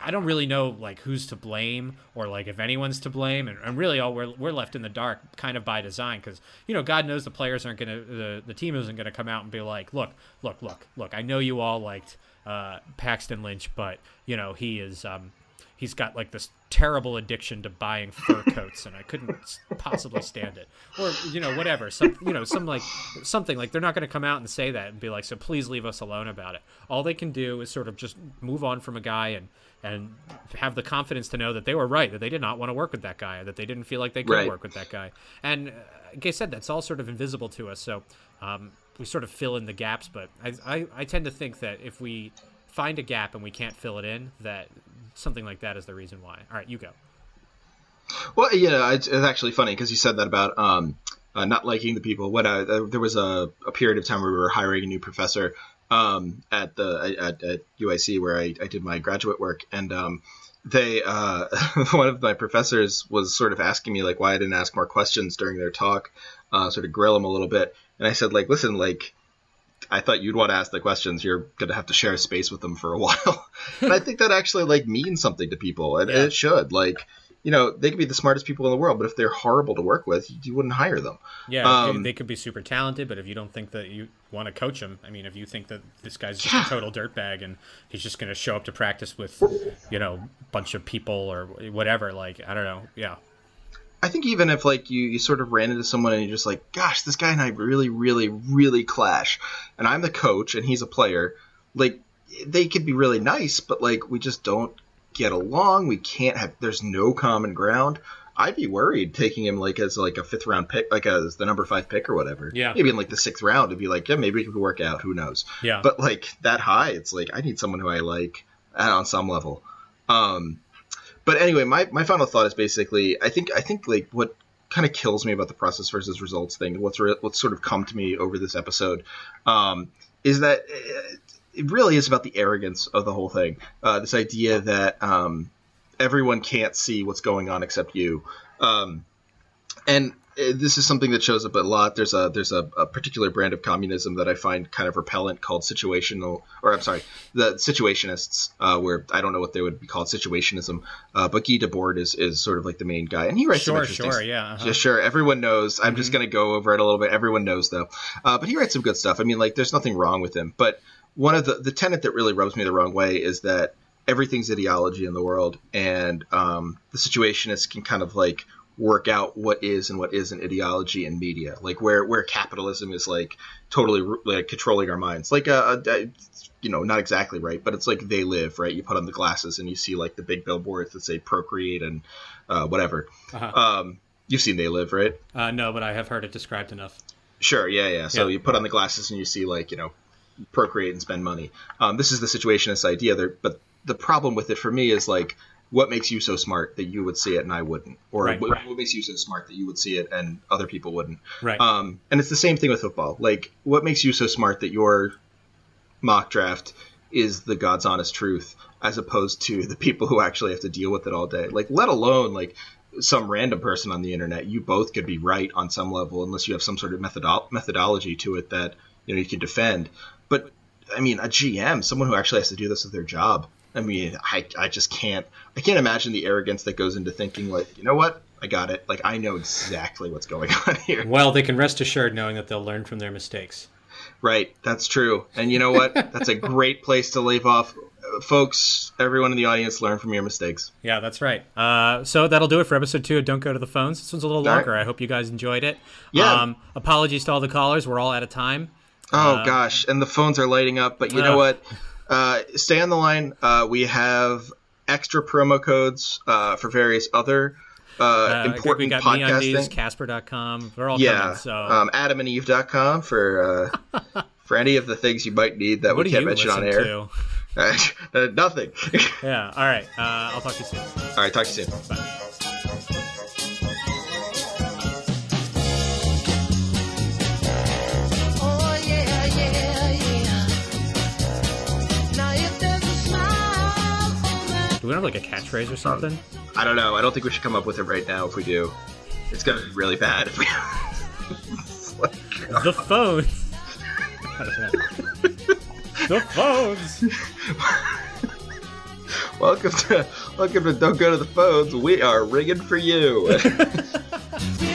I don't really know like who's to blame or like if anyone's to blame, and, and really all we're we're left in the dark, kind of by design, because you know God knows the players aren't gonna the the team isn't gonna come out and be like, look, look, look, look. I know you all liked uh, Paxton Lynch, but you know he is um, he's got like this terrible addiction to buying fur *laughs* coats and I couldn't possibly stand it. Or you know whatever, some you know some like something like they're not going to come out and say that and be like so please leave us alone about it. All they can do is sort of just move on from a guy and and have the confidence to know that they were right that they did not want to work with that guy that they didn't feel like they could right. work with that guy. And uh, like I said that's all sort of invisible to us. So um, we sort of fill in the gaps, but I, I, I tend to think that if we find a gap and we can't fill it in, that something like that is the reason why. All right, you go. Well, yeah, it's, it's actually funny because you said that about um, uh, not liking the people. What uh, there was a, a, period of time where we were hiring a new professor um, at the at, at, UIC where I, I, did my graduate work, and um, they uh, *laughs* one of my professors was sort of asking me like why I didn't ask more questions during their talk, uh, sort of grill them a little bit, and I said like, listen, like I thought you'd want to ask the questions. You're gonna have to share space with them for a *laughs* while, and I think that actually like means something to people, and, yeah. it should. Like, you know, they could be the smartest people in the world, but if they're horrible to work with, you wouldn't hire them. Yeah, um, they could be super talented, but if you don't think that you want to coach them, I mean, if you think that this guy's just yeah. a total dirtbag and he's just gonna show up to practice with, you know, a bunch of people or whatever, like I don't know, yeah. I think even if like you, you sort of ran into someone and you're just like, gosh, this guy and I really, really, really clash, and I'm the coach and he's a player, like they could be really nice, but like we just don't get along. We can't have. There's no common ground. I'd be worried taking him like as like a fifth round pick, like as the number five pick or whatever. Yeah. Maybe in like the sixth round, it'd be like, yeah, maybe we could work out. Who knows? Yeah. But like that high, it's like I need someone who I like on some level. Um, but anyway, my, my final thought is basically I think I think like what kind of kills me about the process versus results thing, what's re- what's sort of come to me over this episode, um, is that it really is about the arrogance of the whole thing. Uh, this idea that um, everyone can't see what's going on except you, um, and uh, this is something that shows up a lot. There's a there's a, a, particular brand of communism that I find kind of repellent called situational, or I'm sorry, the situationists, uh, where I don't know what they would be called situationism, uh, but Guy Debord is, is sort of like the main guy, and he writes sure, some interesting. Sure, yeah, uh-huh. yeah, sure. Everyone knows. I'm mm-hmm. just going to go over it a little bit. Everyone knows though, uh, but he writes some good stuff. I mean, like there's nothing wrong with him, but one of the the tenet that really rubs me the wrong way is that everything's ideology in the world, and um, the situationists can kind of like work out what is and what isn't ideology in media, like where where capitalism is like totally like controlling our minds, like a, uh, a, uh, you know not exactly right, but it's like they live right. You put on the glasses and you see like the big billboards that say procreate and uh, whatever. Uh-huh. Um, you've seen They Live, right? Uh, no, but I have heard it described enough. Sure, yeah, yeah. So yeah. you put on the glasses and you see like you know procreate and spend money. Um, this is the situationist idea there, but the problem with it for me is like what makes you so smart that you would see it and I wouldn't, or right, what, right. what, makes you so smart that you would see it and other people wouldn't. Right. Um, and it's the same thing with football. Like, what makes you so smart that your mock draft is the God's honest truth, as opposed to the people who actually have to deal with it all day. Like, let alone like some random person on the internet. You both could be right on some level, unless you have some sort of methodo- methodology to it that you know you can defend. But I mean, a GM, someone who actually has to do this with their job. I mean, I, I just can't I can't imagine the arrogance that goes into thinking like, you know what, I got it. Like I know exactly what's going *laughs* on here. Well, they can rest assured knowing that they'll learn from their mistakes. Right, that's true. And you know what? That's a great place to leave off. Folks, everyone in the audience, learn from your mistakes. Yeah, that's right. Uh, so that'll do it for episode two of Don't Go to the Phones. This one's a little All longer. right. I hope you guys enjoyed it. Yeah. Um, apologies to all the callers. We're all out of time. Oh gosh, and the phones are lighting up. But you know what? Uh, stay on the line. Uh, we have extra promo codes uh, for various other uh, Uh, important got podcasting. Casper.com. They're all yeah, coming. So um, AdamandEve.com for uh, *laughs* for any of the things you might need that what we can't mention on air. *laughs* Uh, nothing. *laughs* Yeah. All right. Uh, I'll talk to you soon. All right, talk to you soon. Bye. We have like a catchphrase or something? Um, I don't know. I don't think we should come up with it right now. If we do, it's gonna be really bad. If we. Like, *laughs* the phones. the phones. *laughs* welcome to welcome to Don't Go to the Phones. We are ringing for you. *laughs*